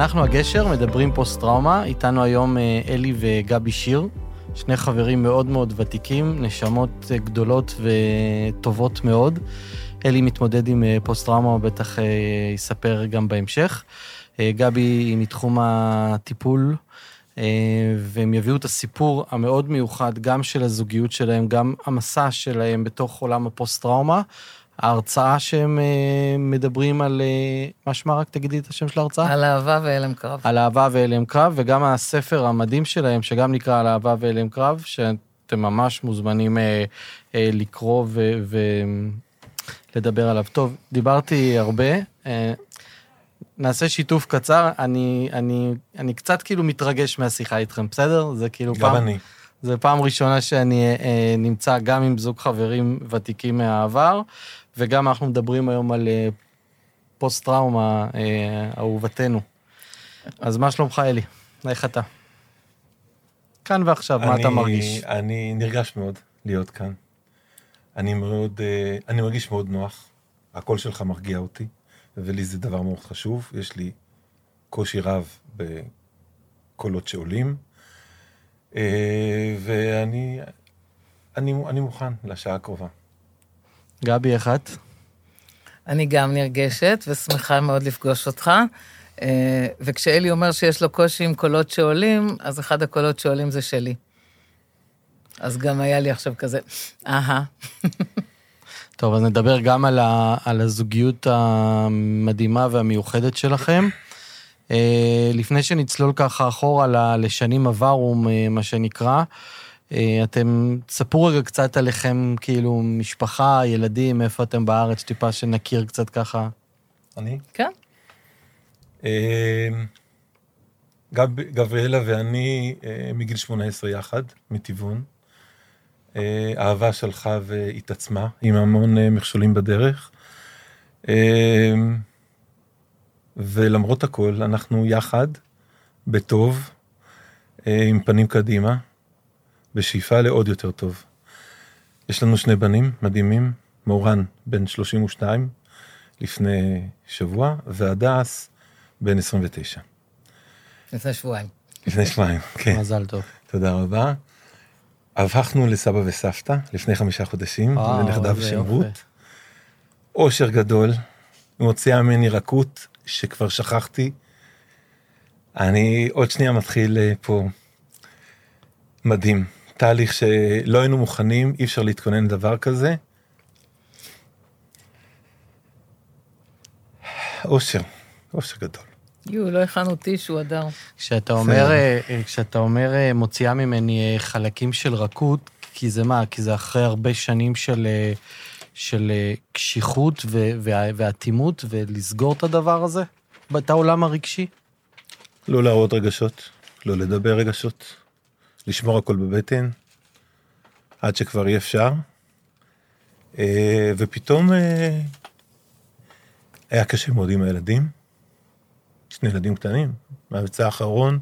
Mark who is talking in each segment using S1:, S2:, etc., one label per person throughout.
S1: אנחנו הגשר, מדברים פוסט-טראומה, איתנו היום אה, אלי וגבי שיר, שני חברים מאוד מאוד ותיקים, נשמות אה, גדולות וטובות מאוד. אלי מתמודד עם אה, פוסט-טראומה, בטח יספר גם בהמשך. גבי היא מתחום הטיפול, והם יביאו את הסיפור המאוד מיוחד, גם של הזוגיות שלהם, גם המסע שלהם בתוך עולם הפוסט-טראומה. ההרצאה שהם אה, מדברים על, אה, מה שמה רק תגידי את השם של ההרצאה?
S2: על אהבה והלם קרב.
S1: על אהבה והלם קרב, וגם הספר המדהים שלהם, שגם נקרא על אהבה והלם קרב, שאתם ממש מוזמנים אה, לקרוא ולדבר עליו. טוב, דיברתי הרבה. נעשה שיתוף קצר, אני, אני, אני קצת כאילו מתרגש מהשיחה איתכם, בסדר? זה כאילו
S3: גם פעם... גם אני.
S1: זו פעם ראשונה שאני אה, נמצא גם עם זוג חברים ותיקים מהעבר, וגם אנחנו מדברים היום על אה, פוסט-טראומה, אה, אהובתנו. אז מה שלומך, אלי? איך אתה? כאן ועכשיו, אני, מה אתה מרגיש?
S3: אני נרגש מאוד להיות כאן. אני מאוד, אה, אני מרגיש מאוד נוח. הקול שלך מרגיע אותי, ולי זה דבר מאוד חשוב. יש לי קושי רב בקולות שעולים, ואני אני, אני מוכן לשעה הקרובה.
S1: גבי, איך את?
S2: אני גם נרגשת ושמחה מאוד לפגוש אותך. אה, וכשאלי אומר שיש לו קושי עם קולות שעולים, אז אחד הקולות שעולים זה שלי. אז גם היה לי עכשיו כזה, אהה.
S1: טוב, אז נדבר גם על, ה, על הזוגיות המדהימה והמיוחדת שלכם. אה, לפני שנצלול ככה אחורה לשנים עברו, מה שנקרא, אה, אתם, תספרו רגע קצת עליכם, כאילו, משפחה, ילדים, איפה אתם בארץ, טיפה שנכיר קצת ככה.
S3: אני?
S2: כן.
S3: אה, גב, גבריאלה ואני מגיל 18 יחד, מטבעון. אהבה שלחה והתעצמה, עם המון מכשולים בדרך. ולמרות הכל, אנחנו יחד, בטוב, עם פנים קדימה. בשאיפה לעוד יותר טוב. יש לנו שני בנים מדהימים, מורן בן 32 לפני שבוע, והדס בן 29.
S2: לפני שבועיים.
S3: לפני שבועיים, כן.
S1: מזל טוב.
S3: תודה רבה. הפכנו לסבא וסבתא לפני חמישה חודשים, לנכדה ושמרות. אושר גדול, מוציאה ממני רכות שכבר שכחתי. אני עוד שנייה מתחיל אה, פה מדהים. תהליך שלא היינו מוכנים, אי אפשר להתכונן לדבר כזה. אושר, אושר גדול.
S2: יו, לא הכנו טישו, אדר.
S1: כשאתה אומר, אה, כשאתה אומר אה, מוציאה ממני אה, חלקים של רכות, כי זה מה? כי זה אחרי הרבה שנים של, של קשיחות ואטימות, ולסגור את הדבר הזה? את העולם הרגשי?
S3: לא להראות רגשות, לא לדבר רגשות, לשמור הכל בבטן, עד שכבר אי אפשר. אה, ופתאום אה, היה קשה מאוד עם הילדים, שני ילדים קטנים, מהמבצע האחרון.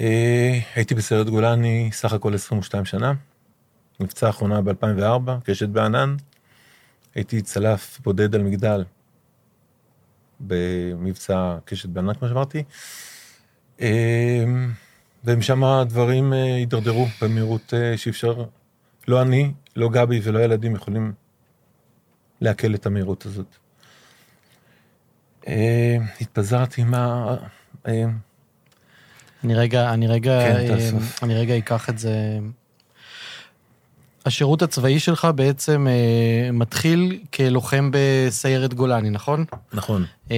S3: אה, הייתי בסיירת גולני סך הכל 22 שנה. מבצע האחרונה ב-2004, קשת בענן. הייתי צלף בודד על מגדל במבצע קשת בענן, כמו שאמרתי. ומשם הדברים אה, הידרדרו במהירות אה, שאי אפשר, לא אני, לא גבי ולא הילדים יכולים לעכל את המהירות הזאת. אה, התפזרתי מה...
S1: אני רגע, אני רגע, כן, אני רגע אקח את זה השירות הצבאי שלך בעצם אה, מתחיל כלוחם בסיירת גולני, נכון?
S3: נכון.
S1: אה,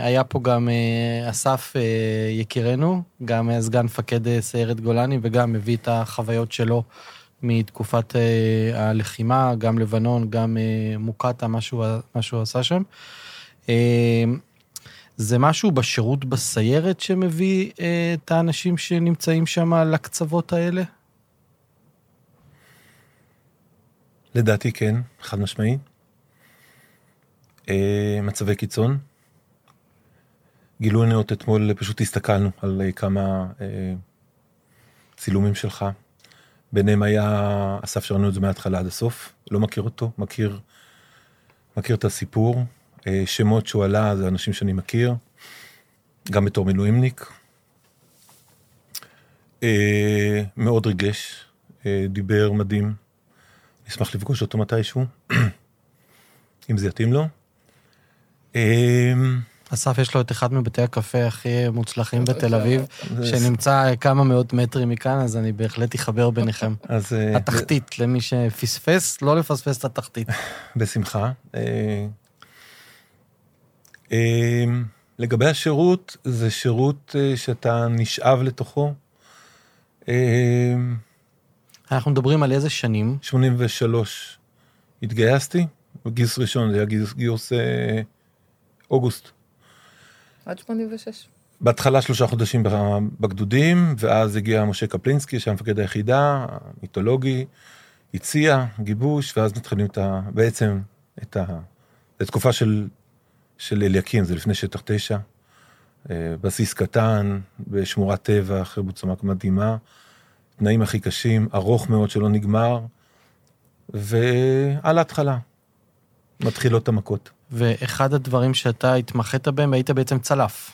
S1: היה פה גם אה, אסף אה, יקירנו, גם היה סגן מפקד אה, סיירת גולני, וגם מביא את החוויות שלו מתקופת אה, הלחימה, גם לבנון, גם אה, מוקטעה, מה שהוא עשה שם. אה, זה משהו בשירות בסיירת שמביא אה, את האנשים שנמצאים שם לקצוות האלה?
S3: לדעתי כן, חד משמעי. אה, מצבי קיצון. גילוי נאות אתמול פשוט הסתכלנו על כמה אה, צילומים שלך. ביניהם היה אסף שראינו את זה מההתחלה עד הסוף, לא מכיר אותו, מכיר, מכיר את הסיפור. אה, שמות שהוא עלה זה אנשים שאני מכיר, גם בתור מילואימניק. אה, מאוד ריגש, אה, דיבר מדהים. נשמח לפגוש אותו מתישהו, אם זה יתאים לו.
S1: אסף יש לו את אחד מבתי הקפה הכי מוצלחים בתל אביב, שנמצא כמה מאות מטרים מכאן, אז אני בהחלט אחבר ביניכם. אז... התחתית, למי שפספס, לא לפספס את התחתית.
S3: בשמחה. לגבי השירות, זה שירות שאתה נשאב לתוכו.
S1: אנחנו מדברים על איזה שנים?
S3: 83 התגייסתי, גיוס ראשון, זה היה גיוס, גיוס אה, אוגוסט.
S2: עד 86.
S3: בהתחלה שלושה חודשים בגדודים, ואז הגיע משה קפלינסקי, שהיה מפקד היחידה, מיתולוגי, הציע גיבוש, ואז מתחילים את ה... בעצם את ה... זו תקופה של, של אליקים, זה לפני שטח תשע. אה, בסיס קטן, בשמורת טבע, אחרי בוצמק מדהימה, תנאים הכי קשים, ארוך מאוד שלא נגמר, ועל ההתחלה מתחילות המכות.
S1: ואחד הדברים שאתה התמחית בהם, היית בעצם צלף.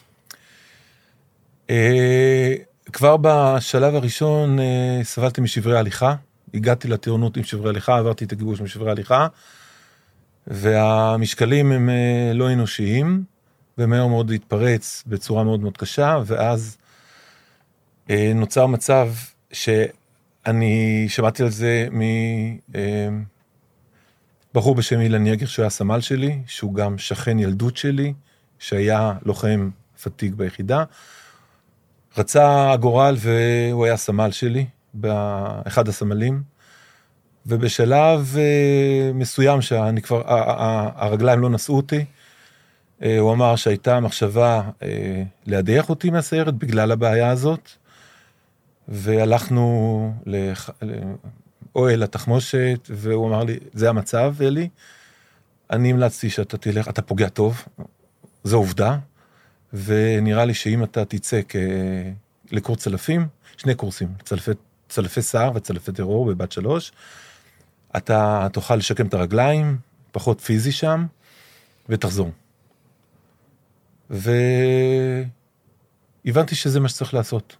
S3: אה, כבר בשלב הראשון אה, סבלתי משברי הליכה, הגעתי לטירונות עם שברי הליכה, עברתי את הגיבוש עם שברי הליכה, והמשקלים הם אה, לא אנושיים, ומהר מאוד התפרץ בצורה מאוד מאוד קשה, ואז נוצר מצב שאני שמעתי על זה מ... בחור בשם אילן יגר, שהוא היה סמל שלי, שהוא גם שכן ילדות שלי, שהיה לוחם פתיג ביחידה. רצה הגורל והוא היה סמל שלי, באחד הסמלים, ובשלב אה, מסוים שאני כבר, הרגליים לא נשאו אותי, אה, הוא אמר שהייתה מחשבה אה, להדיח אותי מהסיירת בגלל הבעיה הזאת, והלכנו אוהל התחמושת, והוא אמר לי, זה המצב, אלי, אני המלצתי שאתה תלך, אתה פוגע טוב, זו עובדה, ונראה לי שאם אתה תצא כ... לקורס צלפים, שני קורסים, צלפי, צלפי שיער וצלפי טרור בבת שלוש, אתה תוכל לשקם את הרגליים, פחות פיזי שם, ותחזור. והבנתי שזה מה שצריך לעשות.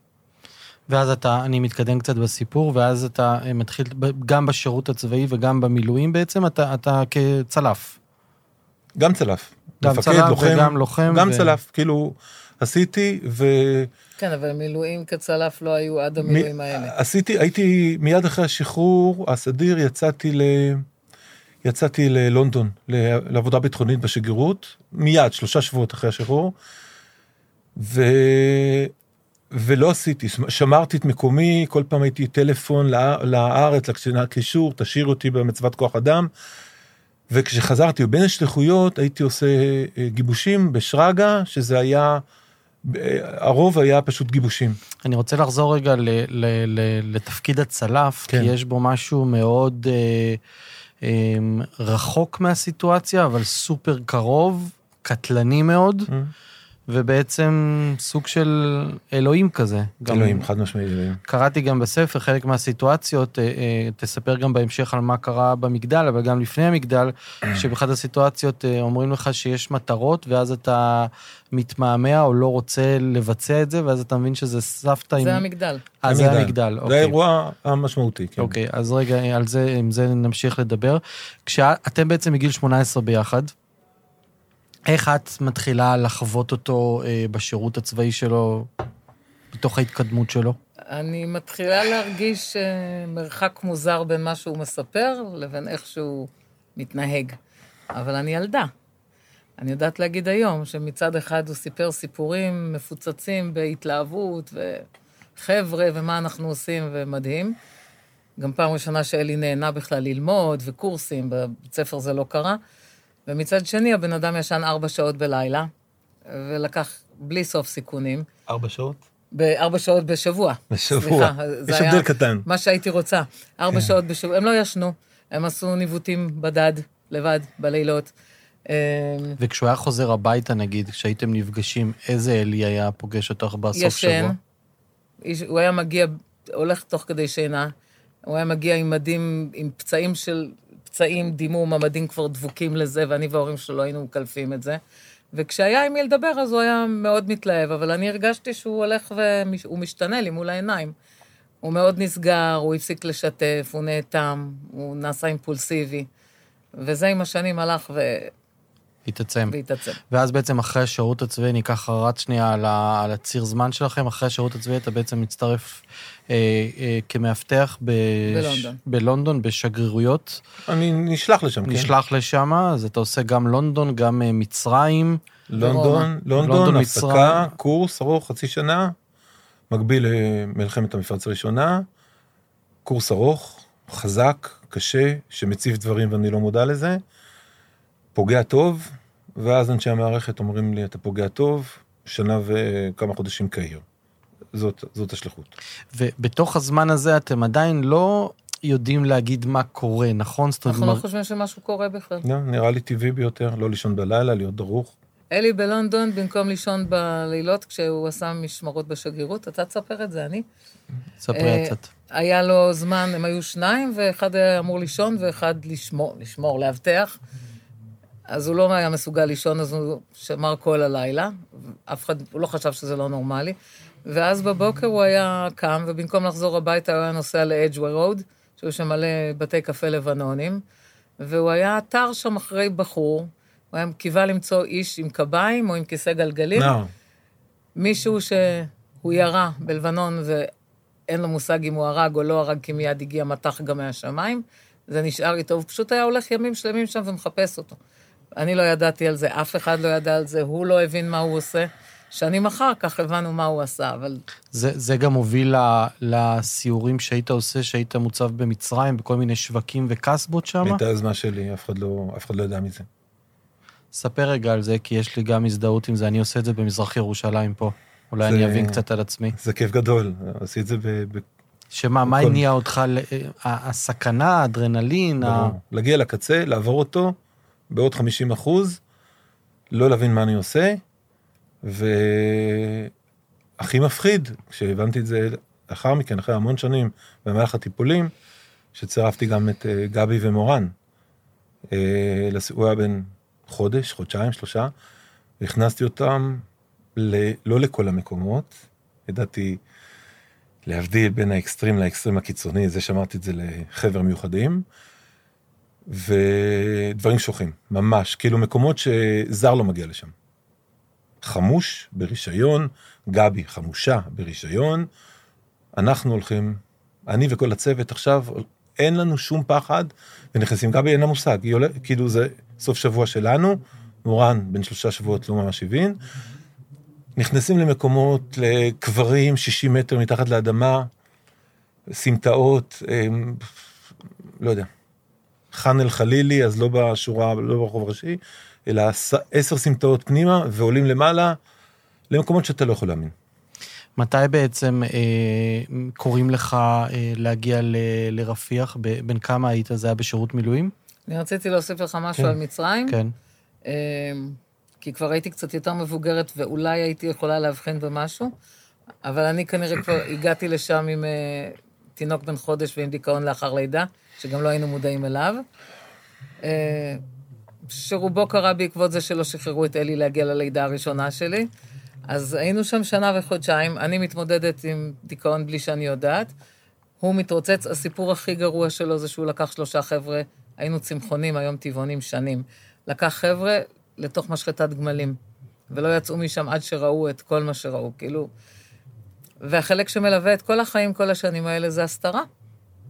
S1: ואז אתה, אני מתקדם קצת בסיפור, ואז אתה אה, מתחיל, גם בשירות הצבאי וגם במילואים בעצם, אתה, אתה כצלף.
S3: גם צלף.
S1: גם מפקד, צלף לוחם, וגם לוחם.
S3: גם ו... צלף, כאילו, עשיתי ו...
S2: כן, אבל מילואים כצלף לא היו עד המילואים מ... האלה.
S3: עשיתי, הייתי, מיד אחרי השחרור הסדיר, יצאתי ל... יצאתי ללונדון, לעבודה ביטחונית בשגרירות, מיד, שלושה שבועות אחרי השחרור, ו... ולא עשיתי, שמרתי את מקומי, כל פעם הייתי טלפון לארץ, לקצינת קישור, תשאיר אותי במצוות כוח אדם. וכשחזרתי בין השליחויות הייתי עושה אה, גיבושים בשרגא, שזה היה, הרוב היה פשוט גיבושים.
S1: אני רוצה לחזור רגע ל, ל, ל, לתפקיד הצלף, כן. כי יש בו משהו מאוד אה, אה, רחוק מהסיטואציה, אבל סופר קרוב, קטלני מאוד. Mm. ובעצם סוג של אלוהים כזה.
S3: אלוהים, חד משמעי אלוהים.
S1: קראתי גם בספר, חלק מהסיטואציות, אה, אה, תספר גם בהמשך על מה קרה במגדל, אבל גם לפני המגדל, שבאחת הסיטואציות אה, אומרים לך שיש מטרות, ואז אתה מתמהמה או לא רוצה לבצע את זה, ואז אתה מבין שזה סבתא עם...
S2: זה המגדל.
S1: אה, זה המגדל,
S3: אוקיי. זה האירוע המשמעותי, כן.
S1: אוקיי, אז רגע, על זה, עם זה נמשיך לדבר. כשאתם בעצם מגיל 18 ביחד, איך את מתחילה לחוות אותו אה, בשירות הצבאי שלו, בתוך ההתקדמות שלו?
S2: אני מתחילה להרגיש אה, מרחק מוזר בין מה שהוא מספר לבין איך שהוא מתנהג. אבל אני ילדה. אני יודעת להגיד היום שמצד אחד הוא סיפר סיפורים מפוצצים בהתלהבות, וחבר'ה, ומה אנחנו עושים, ומדהים. גם פעם ראשונה שאלי נהנה בכלל ללמוד, וקורסים, בבית ספר זה לא קרה. ומצד שני, הבן אדם ישן ארבע שעות בלילה, ולקח בלי סוף סיכונים.
S3: ארבע שעות?
S2: בארבע שעות בשבוע.
S3: בשבוע. סליחה, יש הבדל קטן.
S2: מה שהייתי רוצה. ארבע כן. שעות בשבוע. הם לא ישנו, הם עשו ניווטים בדד, לבד, בלילות.
S1: וכשהוא היה חוזר הביתה, נגיד, כשהייתם נפגשים, איזה אלי היה פוגש אותך בסוף
S2: ישן.
S1: שבוע?
S2: הוא היה מגיע, הולך תוך כדי שינה, הוא היה מגיע עם מדים, עם פצעים של, פצעים, דימום, המדים כבר דבוקים לזה, ואני וההורים שלו היינו מקלפים את זה. וכשהיה עם מי לדבר, אז הוא היה מאוד מתלהב, אבל אני הרגשתי שהוא הולך והוא משתנה לי מול העיניים. הוא מאוד נסגר, הוא הפסיק לשתף, הוא נאטם, הוא נעשה אימפולסיבי. וזה עם השנים הלך ו...
S1: התעצם.
S2: והתעצם.
S1: ואז בעצם אחרי השירות הצבאי, אני ככה רץ שנייה על, ה, על הציר זמן שלכם, אחרי השירות הצבאי אתה בעצם מצטרף אה, אה, כמאבטח ב...
S2: בלונדון.
S1: בלונדון, בשגרירויות.
S3: אני נשלח לשם, כן.
S1: נשלח לשם, אז אתה עושה גם לונדון, גם אה, מצרים.
S3: לונדון, לונדון,
S1: לונדון,
S3: הפסקה. קורס ארוך, חצי שנה, מקביל למלחמת המפרץ הראשונה, קורס ארוך, חזק, קשה, שמציב דברים ואני לא מודע לזה, פוגע טוב, ואז אנשי המערכת אומרים לי, אתה פוגע טוב, שנה וכמה חודשים קהיר. זאת, זאת השליחות.
S1: ובתוך הזמן הזה אתם עדיין לא יודעים להגיד מה קורה, נכון?
S2: אנחנו לא חושבים שמשהו קורה בכלל.
S3: לא, נראה לי טבעי ביותר, לא לישון בלילה, להיות דרוך.
S2: אלי בלונדון, במקום לישון בלילות כשהוא עשה משמרות בשגרירות, אתה תספר את זה, אני.
S1: ספרי
S2: אה,
S1: קצת.
S2: היה לו זמן, הם היו שניים, ואחד היה אמור לישון ואחד לשמור, לשמור, לאבטח. אז הוא לא היה מסוגל לישון, אז הוא שמר כל הלילה. אף אחד, הוא לא חשב שזה לא נורמלי. ואז בבוקר הוא היה קם, ובמקום לחזור הביתה הוא היה נוסע לאדג'ווי רוד, שהיו שם מלא בתי קפה לבנונים, והוא היה עתר שם אחרי בחור, הוא היה קיווה למצוא איש עם קביים או עם כיסא גלגלים.
S3: נער.
S2: מישהו שהוא ירה בלבנון ואין לו מושג אם הוא הרג או לא הרג, כי מיד הגיע מטח גם מהשמיים. זה נשאר איתו, הוא פשוט היה הולך ימים שלמים שם ומחפש אותו. אני לא ידעתי על זה, אף אחד לא ידע על זה, הוא לא הבין מה הוא עושה. שנים אחר כך הבנו מה הוא עשה, אבל
S1: זה, זה גם הוביל ל- לסיורים שהיית עושה, שהיית מוצב במצרים, בכל מיני שווקים וקסבות שם?
S3: הייתה יוזמה שלי, אף אחד לא, אף אחד לא ידע מזה.
S1: ספר רגע על זה, כי יש לי גם הזדהות עם זה, אני עושה את זה במזרח ירושלים פה. אולי
S3: זה-
S1: אני אבין קצת על עצמי.
S3: זה כיף גדול, עשיתי את זה ב... ב-
S1: שמה, מה
S3: הכל.
S1: הניע אותך, ה- הסכנה, האדרנלין, ה...
S3: ברור. להגיע לקצה, לעבור אותו בעוד 50 אחוז, לא להבין מה אני עושה, והכי מפחיד, כשהבנתי את זה לאחר מכן, אחרי המון שנים, במהלך הטיפולים, שצירפתי גם את אה, גבי ומורן. אה, הוא היה בן חודש, חודשיים, שלושה, והכנסתי אותם ל... לא לכל המקומות, ידעתי להבדיל בין האקסטרים לאקסטרים הקיצוני, זה שאמרתי את זה לחבר מיוחדים, ודברים שוחים, ממש, כאילו מקומות שזר לא מגיע לשם. חמוש ברישיון, גבי חמושה ברישיון, אנחנו הולכים, אני וכל הצוות עכשיו, אין לנו שום פחד, ונכנסים, גבי אין לה מושג, היא עולה, כאילו זה סוף שבוע שלנו, מורן בן שלושה שבועות לא ממש הבין, נכנסים למקומות, לקברים 60 מטר מתחת לאדמה, סמטאות, הם, לא יודע, חאן אל-חלילי, אז לא בשורה, לא ברחוב הראשי, אלא עשר סמטאות פנימה, ועולים למעלה, למקומות שאתה לא יכול להאמין.
S1: מתי בעצם אה, קוראים לך אה, להגיע ל- לרפיח? ב- בן כמה היית? זה היה בשירות מילואים?
S2: אני רציתי להוסיף לך משהו
S3: כן.
S2: על מצרים.
S1: כן.
S2: אמ, כי כבר הייתי קצת יותר מבוגרת ואולי הייתי יכולה להבחין במשהו, אבל אני כנראה כבר הגעתי לשם עם אה, תינוק בן חודש ועם דיכאון לאחר לידה, שגם לא היינו מודעים אליו. אה, שרובו קרה בעקבות זה שלא שחררו את אלי להגיע ללידה הראשונה שלי. אז היינו שם שנה וחודשיים, אני מתמודדת עם דיכאון בלי שאני יודעת. הוא מתרוצץ, הסיפור הכי גרוע שלו זה שהוא לקח שלושה חבר'ה, היינו צמחונים, היום טבעונים שנים. לקח חבר'ה לתוך משחטת גמלים, ולא יצאו משם עד שראו את כל מה שראו, כאילו... והחלק שמלווה את כל החיים, כל השנים האלה, זה הסתרה.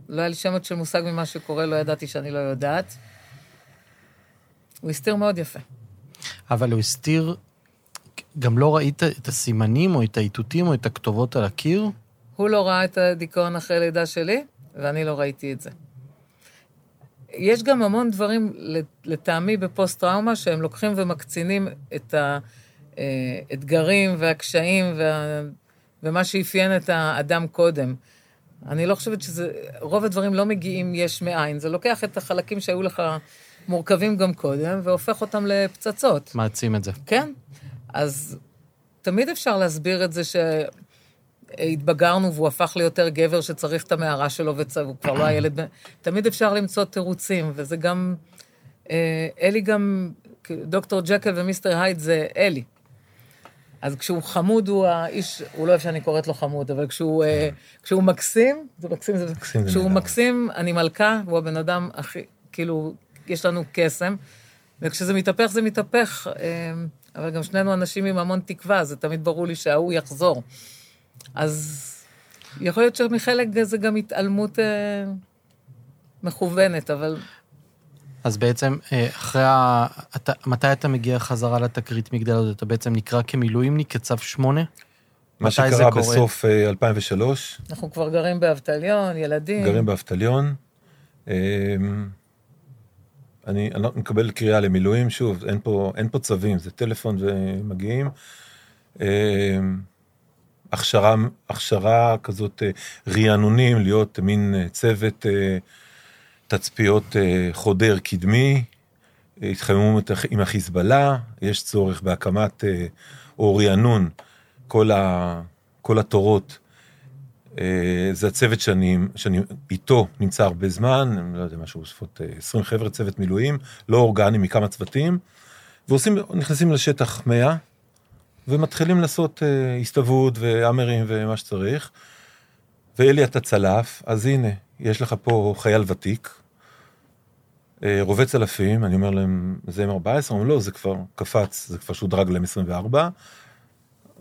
S2: לא היה לי שמץ של מושג ממה שקורה, לא ידעתי שאני לא יודעת. הוא הסתיר מאוד יפה.
S1: אבל הוא הסתיר, גם לא ראית את הסימנים או את האיתותים או את הכתובות על הקיר?
S2: הוא לא ראה את הדיכאון אחרי לידה שלי, ואני לא ראיתי את זה. יש גם המון דברים, לטעמי, בפוסט-טראומה, שהם לוקחים ומקצינים את האתגרים והקשיים וה... ומה שאפיין את האדם קודם. אני לא חושבת שזה... רוב הדברים לא מגיעים יש מאין. זה לוקח את החלקים שהיו לך מורכבים גם קודם, והופך אותם לפצצות.
S1: מעצים את זה.
S2: כן. אז תמיד אפשר להסביר את זה שהתבגרנו והוא הפך ליותר גבר שצריך את המערה שלו והוא כבר לא הילד. תמיד אפשר למצוא תירוצים, וזה גם... אה, אלי גם, דוקטור ג'קל ומיסטר הייד זה אלי. אז כשהוא חמוד הוא האיש, הוא לא אוהב שאני קוראת לו חמוד, אבל כשהוא, אה, כשהוא מקסים, זה מקסים, זה, מקסים כשהוא מקסים, אני מלכה, הוא הבן אדם הכי, כאילו, יש לנו קסם, וכשזה מתהפך, זה מתהפך, אה, אבל גם שנינו אנשים עם המון תקווה, זה תמיד ברור לי שההוא יחזור. אז יכול להיות שמחלק זה גם התעלמות אה, מכוונת, אבל...
S1: אז בעצם, אה, אחרי ה... אתה, מתי אתה מגיע חזרה לתקרית מגדל הזאת? אתה בעצם נקרא כמילואימניק, כצו שמונה?
S3: מה שקרה בסוף 2003.
S2: אה, אנחנו כבר גרים באבטליון, ילדים.
S3: גרים באבטליון. אמ, אני, אני לא מקבל קריאה למילואים, שוב, אין פה, אין פה צווים, זה טלפון ומגיעים. אמ, הכשרה, הכשרה כזאת, אה, רענונים, להיות מין צוות תצפיות אה, חודר קדמי, התחממות עם החיזבאללה, יש צורך בהקמת אה, או רענון כל, ה, כל התורות. אה, זה הצוות שאני, שאני איתו נמצא הרבה זמן, אני לא יודע, משהו בסביבות 20 חבר'ה, צוות מילואים, לא אורגני מכמה צוותים, ועושים, נכנסים לשטח 100, ומתחילים לעשות הסתוות והאמרים ומה שצריך. ואלי, אתה צלף, אז הנה, יש לך פה חייל ותיק, אה, רובץ אלפים, אני אומר להם, זה M14? אומרים, לא, זה כבר קפץ, זה כבר שודרג להם 24,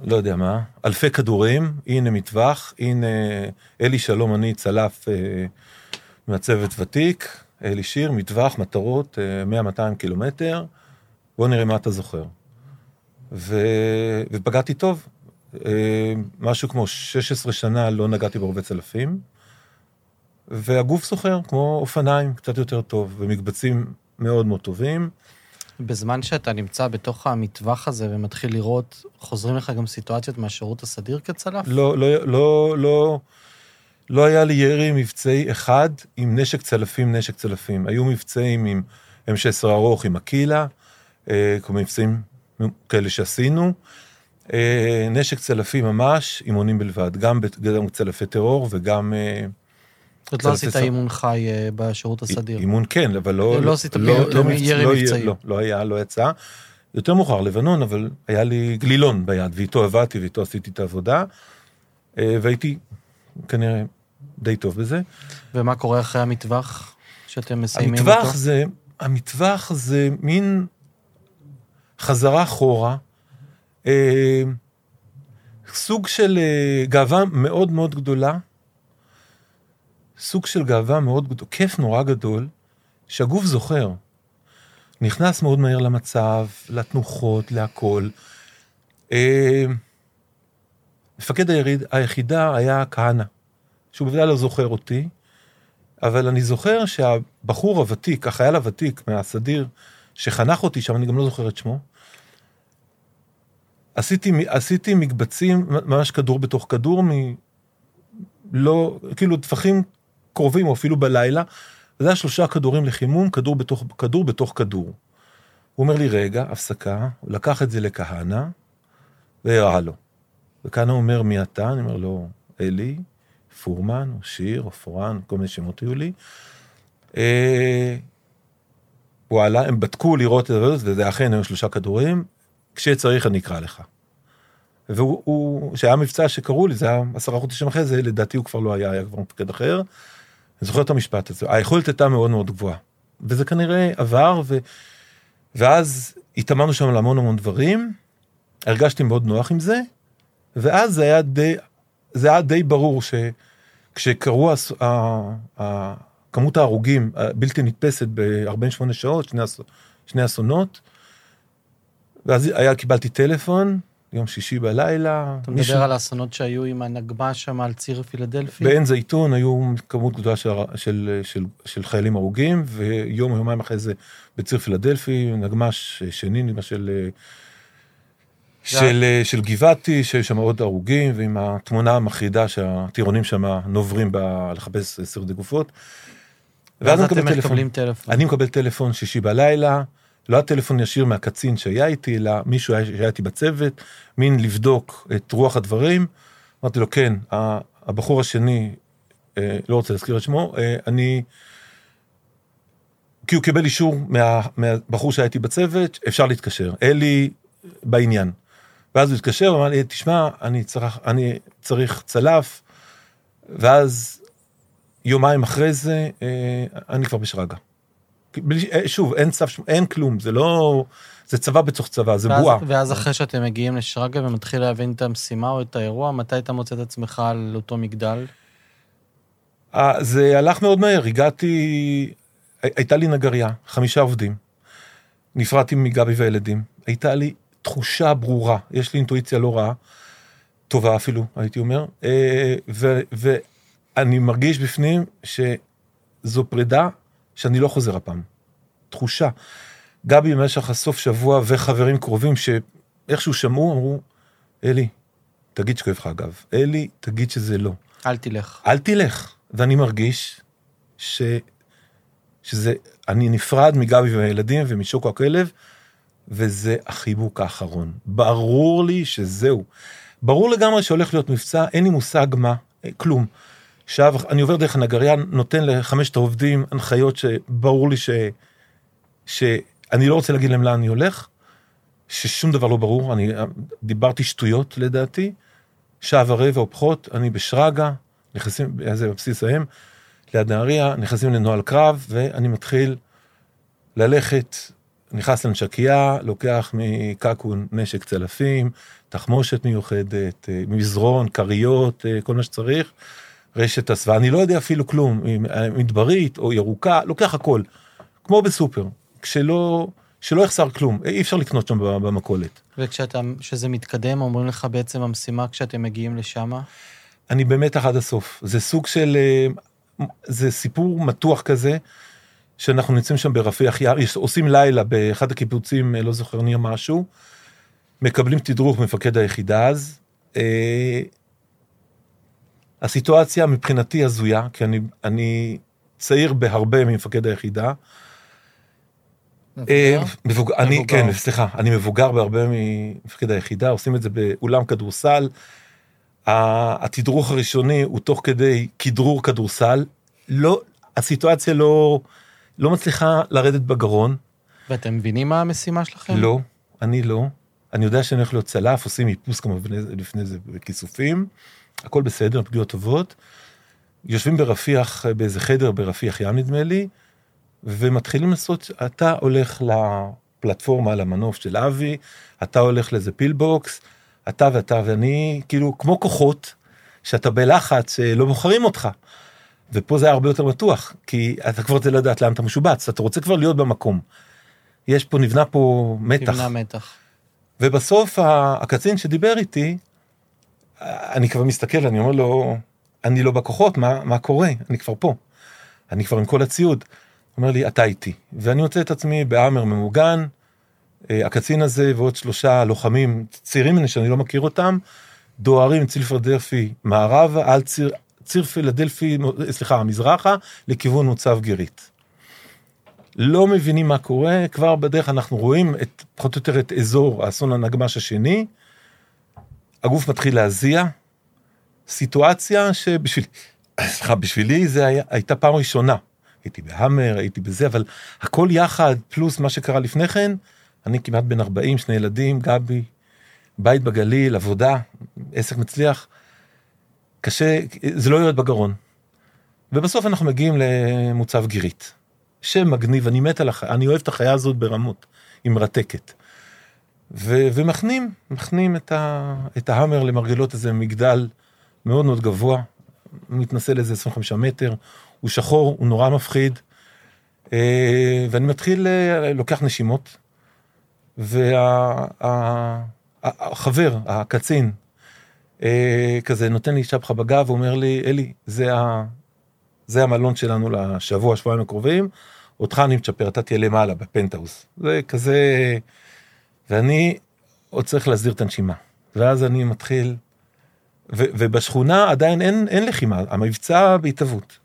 S3: לא יודע מה, אלפי כדורים, הנה מטווח, הנה אלי שלום, אני צלף אה, מהצוות ותיק, אלי שיר, מטווח, מטרות, 100-200 אה, קילומטר, בוא נראה מה אתה זוכר. ו... ופגעתי טוב, משהו כמו 16 שנה לא נגעתי ברובץ אלפים. והגוף סוחר, כמו אופניים, קצת יותר טוב, ומקבצים מאוד מאוד טובים.
S1: בזמן שאתה נמצא בתוך המטווח הזה ומתחיל לראות, חוזרים לך גם סיטואציות מהשירות הסדיר כצלף?
S3: לא, לא, לא, לא, לא היה לי ירי מבצעי אחד עם נשק צלפים, נשק צלפים. היו מבצעים עם M16 ארוך, עם הקילה, אה, כל מיני מבצעים כאלה שעשינו. אה, נשק צלפים ממש, אימונים בלבד, גם צלפי טרור וגם...
S1: זאת לא עשית אימון חי אה, בשירות הסדיר.
S3: אימון כן, אבל לא...
S1: לא עשית לא, לא ירי לא מבצעי.
S3: לא, לא היה, לא יצא. יותר מאוחר, לבנון, אבל היה לי גלילון ביד, ואיתו עבדתי ואיתו עשיתי את העבודה, אה, והייתי כנראה די טוב בזה.
S1: ומה קורה אחרי המטווח שאתם מסיימים המטווח אותו?
S3: זה, המטווח זה מין חזרה אחורה, אה, סוג של גאווה מאוד מאוד גדולה. סוג של גאווה מאוד גדול, כיף נורא גדול, שהגוף זוכר. נכנס מאוד מהר למצב, לתנוחות, להכל. אה, מפקד היריד, היחידה היה כהנא, שהוא בוודאי לא זוכר אותי, אבל אני זוכר שהבחור הוותיק, החייל הוותיק מהסדיר, שחנך אותי שם, אני גם לא זוכר את שמו, עשיתי, עשיתי מקבצים, ממש כדור בתוך כדור, מ... לא, כאילו טווחים קרובים או אפילו בלילה, זה היה שלושה כדורים לחימום, כדור בתוך כדור בתוך כדור. הוא אומר לי, רגע, הפסקה, הוא לקח את זה לכהנא, והראה לו. וכהנא אומר, מי אתה? אני אומר לו, אלי, פורמן, או שיר, או פורן, כל מיני שמות היו לי. אה, וואלה, הם בדקו לראות את זה, וזה אכן היו שלושה כדורים, כשצריך אני אקרא לך. והוא, שהיה מבצע שקראו לי, זה היה עשרה חודשים אחרי זה, לדעתי הוא כבר לא היה, היה כבר מפקד אחר. אני זוכר את המשפט הזה, היכולת הייתה מאוד מאוד גבוהה. וזה כנראה עבר, ו... ואז התאמנו שם על המון המון דברים, הרגשתי מאוד נוח עם זה, ואז זה היה די, זה היה די ברור שכשקרו הס... ה... ה... כמות ההרוגים הבלתי נתפסת ב-48 שעות, שני, אס... שני אסונות, ואז היה, קיבלתי טלפון, יום שישי בלילה.
S1: אתה מדבר על האסונות שהיו עם הנגמ"ש שם על ציר פילדלפי?
S3: בעין זייתון היו כמות גדולה של, של, של, של חיילים הרוגים, ויום או יומיים אחרי זה בציר פילדלפי, נגמ"ש שני, נגמ"ש של... של, של גבעתי, שיש שם עוד הרוגים, ועם התמונה המחרידה שהטירונים שם נוברים ב, לחפש שרידי גופות.
S1: ואז אתם מקבלים טלפון.
S3: אני מקבל טלפון שישי בלילה, לא הטלפון ישיר מהקצין שהיה איתי, אלא מישהו שהיה איתי בצוות, מין לבדוק את רוח הדברים. אמרתי לו, כן, הבחור השני, אה, לא רוצה להזכיר את שמו, אה, אני... כי הוא קיבל אישור מה, מהבחור שהיה איתי בצוות, אפשר להתקשר. אלי בעניין. ואז הוא התקשר, אמר לי, תשמע, אני צריך, אני צריך צלף, ואז יומיים אחרי זה, אה, אני כבר בשרגא. אה, שוב, אין צו, אין כלום, זה לא... זה צבא בתוך צבא, זה
S1: ואז,
S3: בועה.
S1: ואז אחרי שאתם מגיעים לשרגא ומתחיל להבין את המשימה או את האירוע, מתי אתה מוצא את עצמך על אותו מגדל?
S3: אה, זה הלך מאוד מהר, הגעתי, הייתה לי נגריה, חמישה עובדים. נפרדתי מגבי והילדים. הייתה לי תחושה ברורה, יש לי אינטואיציה לא רעה, טובה אפילו, הייתי אומר, ו, ואני מרגיש בפנים שזו פרידה שאני לא חוזר הפעם. תחושה. גבי במשך הסוף שבוע וחברים קרובים שאיכשהו שמעו, אמרו, אלי, תגיד שכואב לך אגב. אלי, תגיד שזה לא.
S1: אל תלך.
S3: אל תלך. ואני מרגיש ש... שזה, אני נפרד מגבי והילדים ומשוקו הכלב, וזה החיבוק האחרון. ברור לי שזהו. ברור לגמרי שהולך להיות מבצע, אין לי מושג מה, כלום. עכשיו אני עובר דרך הנגריה, נותן לחמשת העובדים הנחיות שברור לי ש... שאני לא רוצה להגיד להם לאן אני הולך, ששום דבר לא ברור, אני דיברתי שטויות לדעתי, שעה ורבע או פחות, אני בשרגא, נכנסים, זה בבסיס האם, ליד נהריה, נכנסים לנוהל קרב, ואני מתחיל ללכת, נכנס לנשקייה, לוקח מקקון נשק צלפים, תחמושת מיוחדת, אה, מזרון, כריות, אה, כל מה שצריך. רשת הסוואה, אני לא יודע אפילו כלום, מדברית או ירוקה, לוקח הכל, כמו בסופר, כשלא, שלא יחסר כלום, אי אפשר לקנות שם במכולת.
S1: וכשזה מתקדם, אומרים לך בעצם המשימה כשאתם מגיעים לשם?
S3: אני באמת עד הסוף, זה סוג של, אה, זה סיפור מתוח כזה, שאנחנו נמצאים שם ברפיח יער, עושים לילה באחד הקיבוצים, אה, לא זוכר נהיה משהו, מקבלים תדרוך מפקד היחידה אז, אה, הסיטואציה מבחינתי הזויה, כי אני, אני צעיר בהרבה ממפקד היחידה. מבוגר? מבוגר, אני, מבוגר. כן, סליחה, אני מבוגר בהרבה ממפקד היחידה, עושים את זה באולם כדורסל. התדרוך הראשוני הוא תוך כדי כדרור כדורסל, לא, הסיטואציה לא, לא מצליחה לרדת בגרון.
S1: ואתם מבינים מה המשימה שלכם?
S3: לא, אני לא. אני יודע שאני הולך להיות צלף, עושים איפוס כמובן לפני זה בכיסופים. הכל בסדר, פגיעות טובות. יושבים ברפיח, באיזה חדר ברפיח ים נדמה לי, ומתחילים לעשות, אתה הולך לפלטפורמה, למנוף של אבי, אתה הולך לאיזה פילבוקס, אתה ואתה ואני, כאילו, כמו כוחות, שאתה בלחץ, לא בוחרים אותך. ופה זה היה הרבה יותר בטוח, כי אתה כבר רוצה לדעת לאן אתה משובץ, אתה רוצה כבר להיות במקום. יש פה, נבנה פה מתח.
S1: נבנה מתח.
S3: ובסוף הקצין שדיבר איתי, אני כבר מסתכל, אני אומר לו, אני לא בכוחות, מה, מה קורה? אני כבר פה. אני כבר עם כל הציוד. הוא אומר לי, אתה איתי. ואני מוצא את עצמי באמר ממוגן, אה, הקצין הזה ועוד שלושה לוחמים צעירים ממני שאני לא מכיר אותם, דוהרים ציר פילדלפי מערבה על ציר, ציר פילדלפי, סליחה, מזרחה, לכיוון מוצב גירית. לא מבינים מה קורה, כבר בדרך אנחנו רואים את, פחות או יותר את אזור האסון הנגמ"ש השני, הגוף מתחיל להזיע, סיטואציה שבשביל, סליחה, בשבילי זה היה, הייתה פעם ראשונה. הייתי בהאמר, הייתי בזה, אבל הכל יחד, פלוס מה שקרה לפני כן, אני כמעט בן 40, שני ילדים, גבי, בית בגליל, עבודה, עסק מצליח. קשה, זה לא יורד בגרון. ובסוף אנחנו מגיעים למוצב גירית. שם מגניב, אני מת על החיה, אני אוהב את החיה הזאת ברמות, היא מרתקת. ו- ומכנים, מכנים את, ה- את ההאמר למרגלות איזה מגדל מאוד מאוד גבוה, הוא מתנסה לאיזה 25 מטר, הוא שחור, הוא נורא מפחיד, אה, ואני מתחיל, אה, לוקח נשימות, והחבר, וה- הקצין, אה, כזה נותן לי שבחה בגב, ואומר לי, אלי, זה, ה- זה המלון שלנו לשבוע, שבועיים הקרובים, אותך אני מצ'פר, אתה תהיה למעלה בפנטהאוס. זה כזה... ואני עוד צריך להסדיר את הנשימה. ואז אני מתחיל, ו, ובשכונה עדיין אין, אין לחימה, המבצע בהתהוות.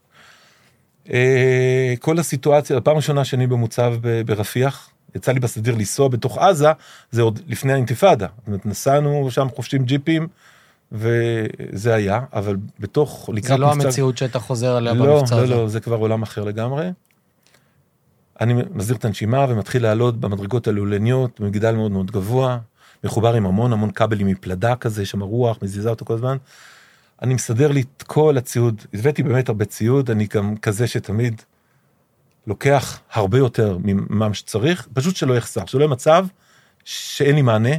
S3: אה, כל הסיטואציה, הפעם הראשונה שאני במוצב ברפיח, יצא לי בסדיר לנסוע בתוך עזה, זה עוד לפני האינתיפאדה. זאת אומרת, נסענו שם חופשים ג'יפים, וזה היה, אבל בתוך.
S1: זה לא. המציאות שאתה חוזר עליה
S3: לא,
S1: במבצע
S3: לא,
S1: הזה.
S3: לא, לא, זה כבר עולם אחר לגמרי. אני מסדיר את הנשימה ומתחיל לעלות במדרגות הלולניות, מגדל מאוד מאוד גבוה, מחובר עם המון המון כבלים מפלדה כזה, יש שם רוח, מזיזה אותו כל הזמן. אני מסדר לי את כל הציוד, הבאתי באמת הרבה ציוד, אני גם כזה שתמיד לוקח הרבה יותר ממה שצריך, פשוט שלא יחסר, שלא יהיה מצב שאין לי מענה.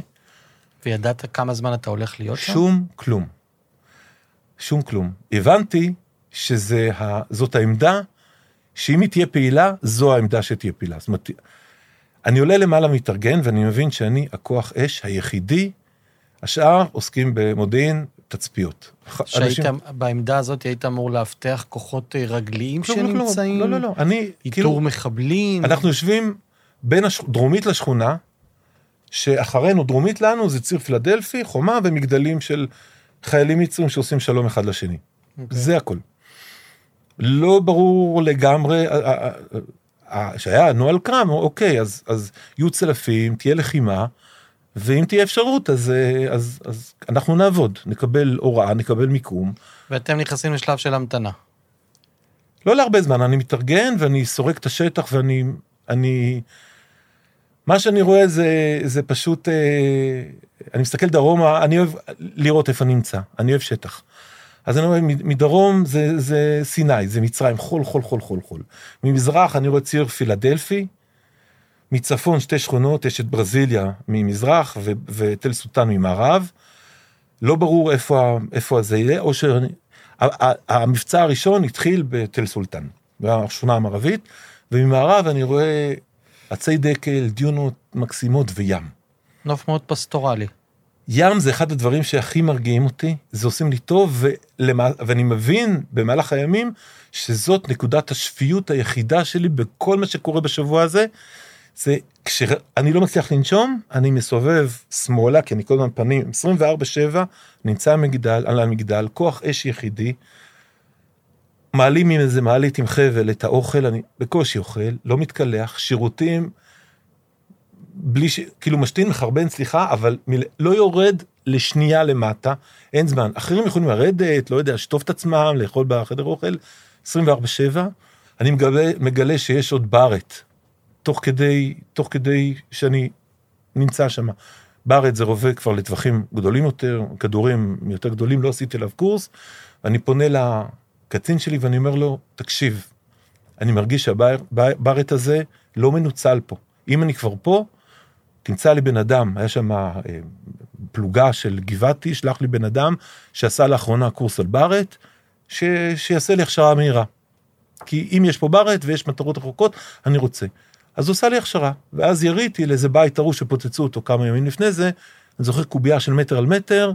S1: וידעת כמה זמן אתה הולך להיות
S3: שם? שום כלום. שום כלום. הבנתי שזאת העמדה, שאם היא תהיה פעילה, זו העמדה שתהיה פעילה. זאת אומרת, אני עולה למעלה מתארגן ואני מבין שאני הכוח אש היחידי, השאר עוסקים במודיעין, תצפיות.
S1: שהיית, אנשים... בעמדה הזאת היית אמור לאבטח כוחות אה, רגליים
S3: לא,
S1: שנמצאים?
S3: לא, לא, לא, אני...
S1: איתור כאילו, מחבלים?
S3: אנחנו יושבים בין הש... דרומית לשכונה, שאחרינו, דרומית לנו, זה ציר פילדלפי, חומה ומגדלים של חיילים מצרים שעושים שלום אחד לשני. Okay. אוקיי. זה הכל. לא ברור לגמרי, שהיה נוהל קרם, אוקיי, אז, אז יהיו צלפים, תהיה לחימה, ואם תהיה אפשרות, אז, אז, אז אנחנו נעבוד, נקבל הוראה, נקבל מיקום.
S1: ואתם נכנסים לשלב של המתנה.
S3: לא להרבה זמן, אני מתארגן ואני סורק את השטח ואני, אני, מה שאני רואה זה, זה פשוט, אה, אני מסתכל דרומה, אני אוהב לראות איפה אני נמצא, אני אוהב שטח. אז אני רואה, מדרום זה, זה סיני, זה מצרים, חול, חול, חול, חול, חול. ממזרח אני רואה ציר פילדלפי, מצפון שתי שכונות, יש את ברזיליה ממזרח ו- ותל סולטן ממערב. לא ברור איפה, איפה זה יהיה, או שהמבצע הראשון התחיל בתל סולטן, בשכונה המערבית, וממערב אני רואה עצי דקל, דיונות מקסימות וים.
S1: נוף מאוד פסטורלי.
S3: ים זה אחד הדברים שהכי מרגיעים אותי, זה עושים לי טוב, ולמה, ואני מבין במהלך הימים שזאת נקודת השפיות היחידה שלי בכל מה שקורה בשבוע הזה. זה כשאני לא מצליח לנשום, אני מסובב שמאלה, כי אני כל הזמן פנים, 24-7, נמצא המגדל, על המגדל, כוח אש יחידי, מעלים עם איזה מעלית עם חבל את האוכל, אני בקושי אוכל, לא מתקלח, שירותים, בלי ש... כאילו משתין, מחרבן, סליחה, אבל מ... לא יורד לשנייה למטה, אין זמן. אחרים יכולים לרדת, לא יודע, לשטוף את עצמם, לאכול בחדר אוכל, 24-7. אני מגלה, מגלה שיש עוד בארט, תוך כדי, תוך כדי שאני נמצא שם. בארץ זה רובה כבר לטווחים גדולים יותר, כדורים יותר גדולים, לא עשיתי עליו קורס. אני פונה לקצין שלי ואני אומר לו, תקשיב, אני מרגיש שהבארט הזה לא מנוצל פה. אם אני כבר פה, תמצא לי בן אדם, היה שם אה, פלוגה של גבעתי, שלח לי בן אדם שעשה לאחרונה קורס על בארט, ש... שיעשה לי הכשרה מהירה. כי אם יש פה בארט ויש מטרות רחוקות, אני רוצה. אז הוא עושה לי הכשרה, ואז יריתי לאיזה בית ארוש שפוצצו אותו כמה ימים לפני זה, אני זוכר קובייה של מטר על מטר,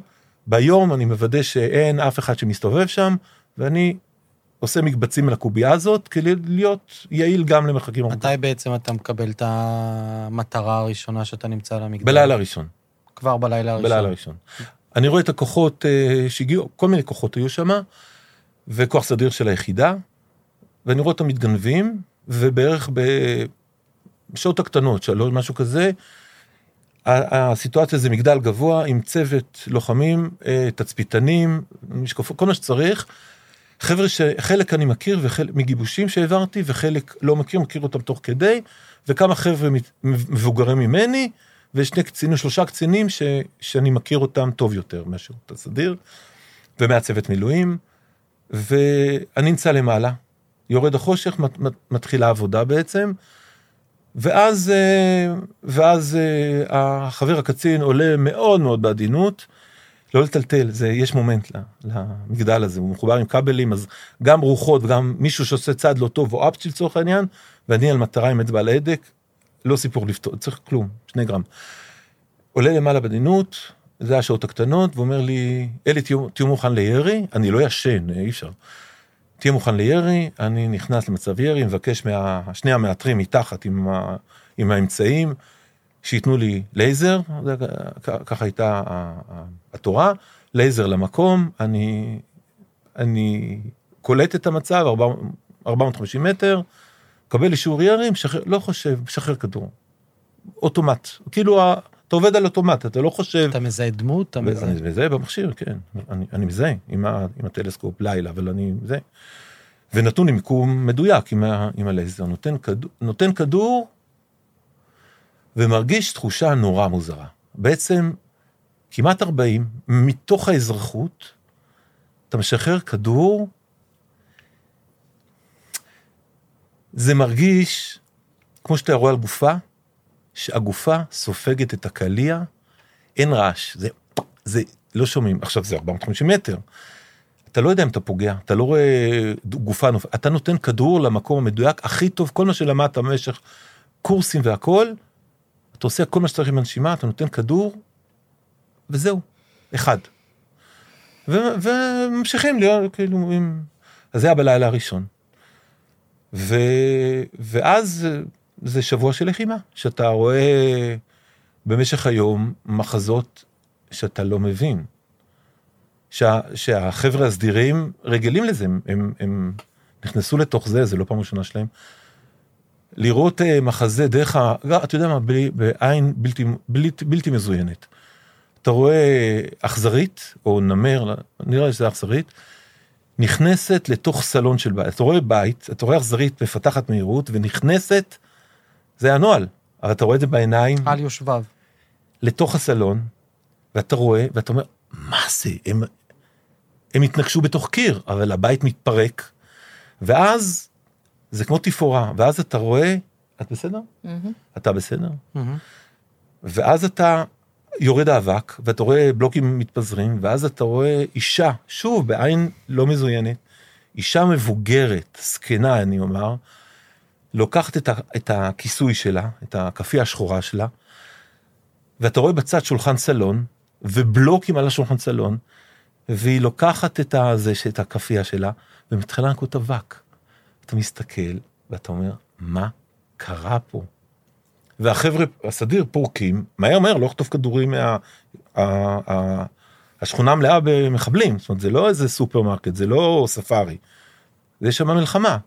S3: ביום אני מוודא שאין אף אחד שמסתובב שם, ואני עושה מקבצים לקובייה הזאת, כדי להיות יעיל גם למרחקים
S1: ארוכים. מתי בעצם אתה מקבל את המטרה הראשונה שאתה נמצא על המגדל?
S3: בלילה הראשון.
S1: כבר בלילה הראשון.
S3: בלילה הראשון. אני רואה את הכוחות uh, שהגיעו, כל מיני כוחות היו שם, וכוח סדיר של היחידה, ואני רואה אותם מתגנבים, ובערך בשעות הקטנות, שלוש, משהו כזה, הסיטואציה זה מגדל גבוה עם צוות לוחמים, אה, תצפיתנים, משקפות, כל מה שצריך. חבר'ה שחלק אני מכיר וחלק מגיבושים שהעברתי וחלק לא מכיר, מכיר אותם תוך כדי, וכמה חבר'ה מבוגרים ממני, ושני קצינים, שלושה קצינים ש, שאני מכיר אותם טוב יותר מהשירות הסדיר, ומהצוות מילואים, ואני נמצא למעלה, יורד החושך, מתחילה עבודה בעצם, ואז, אה, ואז אה, החבר הקצין עולה מאוד מאוד בעדינות, לא לטלטל, זה, יש מומנט למגדל הזה, הוא מחובר עם כבלים, אז גם רוחות וגם מישהו שעושה צעד לא טוב, או אפצ'י לצורך העניין, ואני על מטרה עם אצבע על ההדק, לא סיפור לפתור, צריך כלום, שני גרם. עולה למעלה בעדינות, זה השעות הקטנות, ואומר לי, אלי, תהיו, מוכן לירי, אני לא ישן, אי אפשר. תהיה מוכן לירי, אני נכנס למצב ירי, מבקש משני המאתרים מתחת עם, ה, עם האמצעים, שייתנו לי לייזר, ככה הייתה התורה, לייזר למקום, אני, אני קולט את המצב, 450 מטר, קבל אישור ירי, משחרר, לא חושב, משחרר כדור. אוטומט. כאילו, אתה עובד על אוטומט, אתה לא חושב...
S1: אתה מזהה דמות? אתה
S3: מזהה? אני מזהה במכשיר, כן. אני, אני מזהה עם, ה, עם הטלסקופ לילה, אבל אני מזהה. ונתון עם מיקום מדויק עם, ה, עם הלייזר. נותן, כדור, נותן כדור ומרגיש תחושה נורא מוזרה. בעצם, כמעט 40, מתוך האזרחות, אתה משחרר כדור, זה מרגיש כמו שאתה רואה על גופה, שהגופה סופגת את הקליע, אין רעש, זה, זה, לא שומעים. עכשיו זה 450 מטר. אתה לא יודע אם אתה פוגע, אתה לא רואה גופה נופלת, אתה נותן כדור למקום המדויק הכי טוב, כל מה שלמדת במשך קורסים והכל, אתה עושה כל מה שצריך עם הנשימה, אתה נותן כדור, וזהו, אחד. ו- וממשיכים להיות כאילו עם... אז זה היה בלילה הראשון. ו... ואז זה שבוע של לחימה, שאתה רואה במשך היום מחזות שאתה לא מבין. שה, שהחבר'ה הסדירים רגילים לזה, הם, הם, הם נכנסו לתוך זה, זה לא פעם ראשונה שלהם. לראות uh, מחזה דרך ה... אתה יודע מה, בלי, בעין בלתי, בלתי, בלתי מזוינת. אתה רואה אכזרית, או נמר, נראה לי שזה אכזרית, נכנסת לתוך סלון של בית. אתה רואה בית, אתה רואה אכזרית מפתחת מהירות, ונכנסת זה הנוהל, אבל אתה רואה את זה בעיניים.
S1: על יושביו.
S3: לתוך הסלון, ואתה רואה, ואתה אומר, מה זה? הם, הם התנגשו בתוך קיר, אבל הבית מתפרק, ואז זה כמו תפאורה, ואז אתה רואה, את בסדר? Mm-hmm. אתה בסדר? Mm-hmm. ואז אתה יורד האבק, ואתה רואה בלוקים מתפזרים, ואז אתה רואה אישה, שוב, בעין לא מזוינת, אישה מבוגרת, זקנה, אני אומר, לוקחת את, ה, את הכיסוי שלה, את הכאפיה השחורה שלה, ואתה רואה בצד שולחן סלון, ובלוקים על השולחן סלון, והיא לוקחת את הזה, את הכאפיה שלה, ומתחילה לנקות אבק. אתה מסתכל, ואתה אומר, מה קרה פה? והחבר'ה, הסדיר פורקים, מהר מהר, לא לחטוף כדורים מה... ה, ה, השכונה מלאה במחבלים, זאת אומרת, זה לא איזה סופרמרקט, זה לא ספארי. זה שם מלחמה.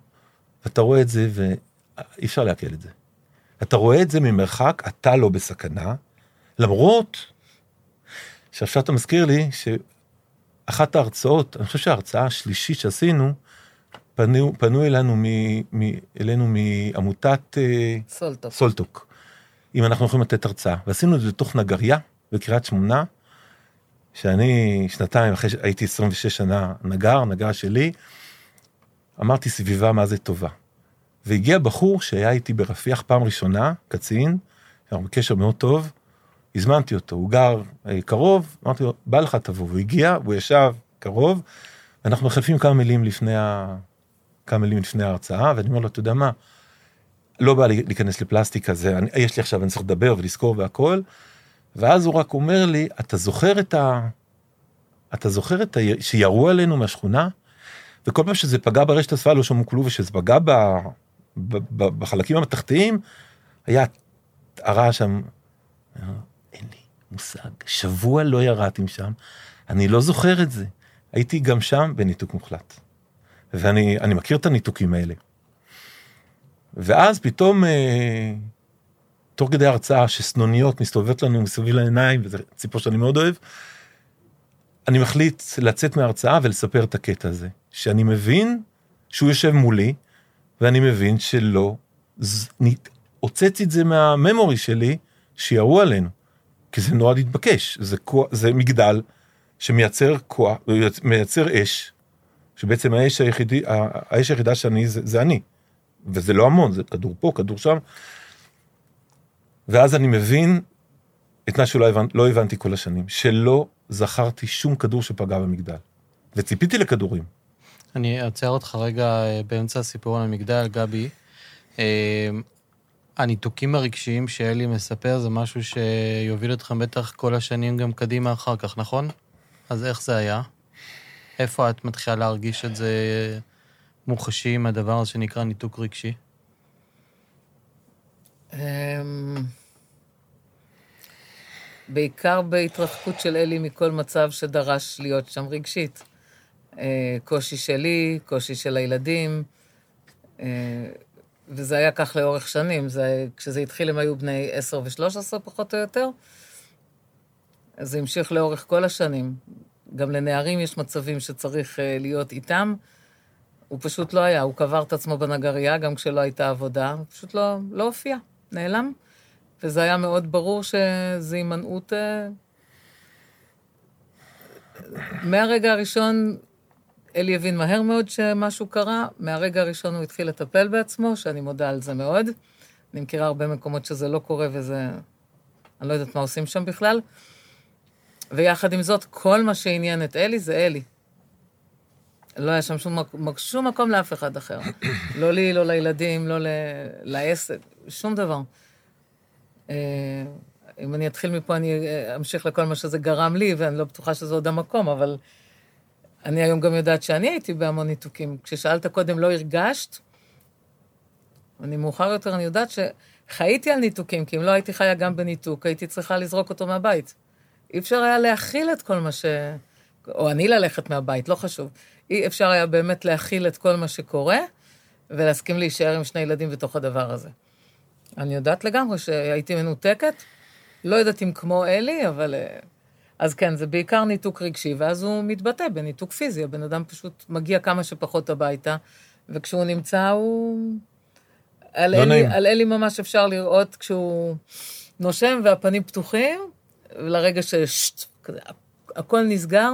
S3: ואתה רואה את זה, אי אפשר לעכל את זה. אתה רואה את זה ממרחק, אתה לא בסכנה, למרות שעכשיו אתה מזכיר לי שאחת ההרצאות, אני חושב שההרצאה השלישית שעשינו, פנו, פנו אלינו, מ, מ, אלינו מעמותת
S2: אה, סולטוק.
S3: סולטוק, אם אנחנו יכולים לתת הרצאה, ועשינו את זה בתוך נגריה בקריית שמונה, שאני שנתיים אחרי שהייתי 26 שנה נגר, נגר שלי, אמרתי סביבה מה זה טובה. והגיע בחור שהיה איתי ברפיח פעם ראשונה, קצין, אנחנו בקשר מאוד טוב, הזמנתי אותו, הוא גר אה, קרוב, אמרתי לו, בא לך תבוא, הוא הגיע, הוא ישב קרוב, ואנחנו מחלפים כמה מילים לפני, ה... כמה מילים לפני ההרצאה, ואני אומר לו, אתה יודע מה, לא בא לי להיכנס לפלסטיקה, זה, אני, יש לי עכשיו, אני צריך לדבר ולזכור והכל, ואז הוא רק אומר לי, אתה זוכר את ה... אתה זוכר את ה... שירו עלינו מהשכונה? וכל פעם שזה פגע ברשת הספל לא שמעו כלום, ושזה פגע ב... בחלקים המתכתיים, היה הרעש שם, אין לי מושג, שבוע לא ירדתי משם, אני לא זוכר את זה. הייתי גם שם בניתוק מוחלט. ואני מכיר את הניתוקים האלה. ואז פתאום, אה, תוך כדי הרצאה שסנוניות מסתובבות לנו מסביב לעיניים, וזה ציפור שאני מאוד אוהב, אני מחליט לצאת מההרצאה ולספר את הקטע הזה, שאני מבין שהוא יושב מולי, ואני מבין שלא, הוצאתי את זה מהממורי שלי, שירו עלינו, כי זה נורא להתבקש, זה, זה מגדל שמייצר כוח, מייצר אש, שבעצם האש היחידי, האש היחידה שאני זה, זה אני, וזה לא המון, זה כדור פה, כדור שם, ואז אני מבין את מה שלא הבנ, לא הבנתי כל השנים, שלא זכרתי שום כדור שפגע במגדל, וציפיתי לכדורים.
S1: אני אעצר אותך רגע אה, באמצע הסיפור על המגדל, גבי. אה, הניתוקים הרגשיים שאלי מספר זה משהו שיוביל אתכם בטח כל השנים גם קדימה אחר כך, נכון? אז איך זה היה? איפה את מתחילה להרגיש את זה מוחשי עם הדבר הזה שנקרא ניתוק רגשי? אמ,
S2: בעיקר בהתרחקות של אלי מכל מצב שדרש להיות שם רגשית. אה, קושי שלי, קושי של הילדים, וזה היה כך לאורך שנים. זה, כשזה התחיל הם היו בני 10 ו-13 פחות או יותר. זה המשיך לאורך כל השנים. גם לנערים יש מצבים שצריך להיות איתם. הוא פשוט לא היה, הוא קבר את עצמו בנגרייה גם כשלא הייתה עבודה, הוא פשוט לא, לא הופיע, נעלם. וזה היה מאוד ברור שזו הימנעות... אה, מהרגע הראשון, אלי הבין מהר מאוד שמשהו קרה, מהרגע הראשון הוא התחיל לטפל בעצמו, שאני מודה על זה מאוד. אני מכירה הרבה מקומות שזה לא קורה וזה... אני לא יודעת מה עושים שם בכלל. ויחד עם זאת, כל מה שעניין את אלי זה אלי. לא היה שם שום, שום מקום לאף אחד אחר. לא לי, לא לילדים, לא לעסק, שום דבר. אה, אם אני אתחיל מפה, אני אה, אמשיך לכל מה שזה גרם לי, ואני לא בטוחה שזה עוד המקום, אבל אני היום גם יודעת שאני הייתי בהמון ניתוקים. כששאלת קודם, לא הרגשת? אני מאוחר יותר, אני יודעת שחייתי על ניתוקים, כי אם לא הייתי חיה גם בניתוק, הייתי צריכה לזרוק אותו מהבית. אי אפשר היה להכיל את כל מה ש... או אני ללכת מהבית, לא חשוב. אי אפשר היה באמת להכיל את כל מה שקורה, ולהסכים להישאר עם שני ילדים בתוך הדבר הזה. אני יודעת לגמרי שהייתי מנותקת, לא יודעת אם כמו אלי, אבל... אה, אז כן, זה בעיקר ניתוק רגשי, ואז הוא מתבטא בניתוק פיזי. הבן אדם פשוט מגיע כמה שפחות הביתה, וכשהוא נמצא, הוא... על, לא אלי, על אלי ממש אפשר לראות כשהוא נושם והפנים פתוחים, לרגע ששט, נסגר,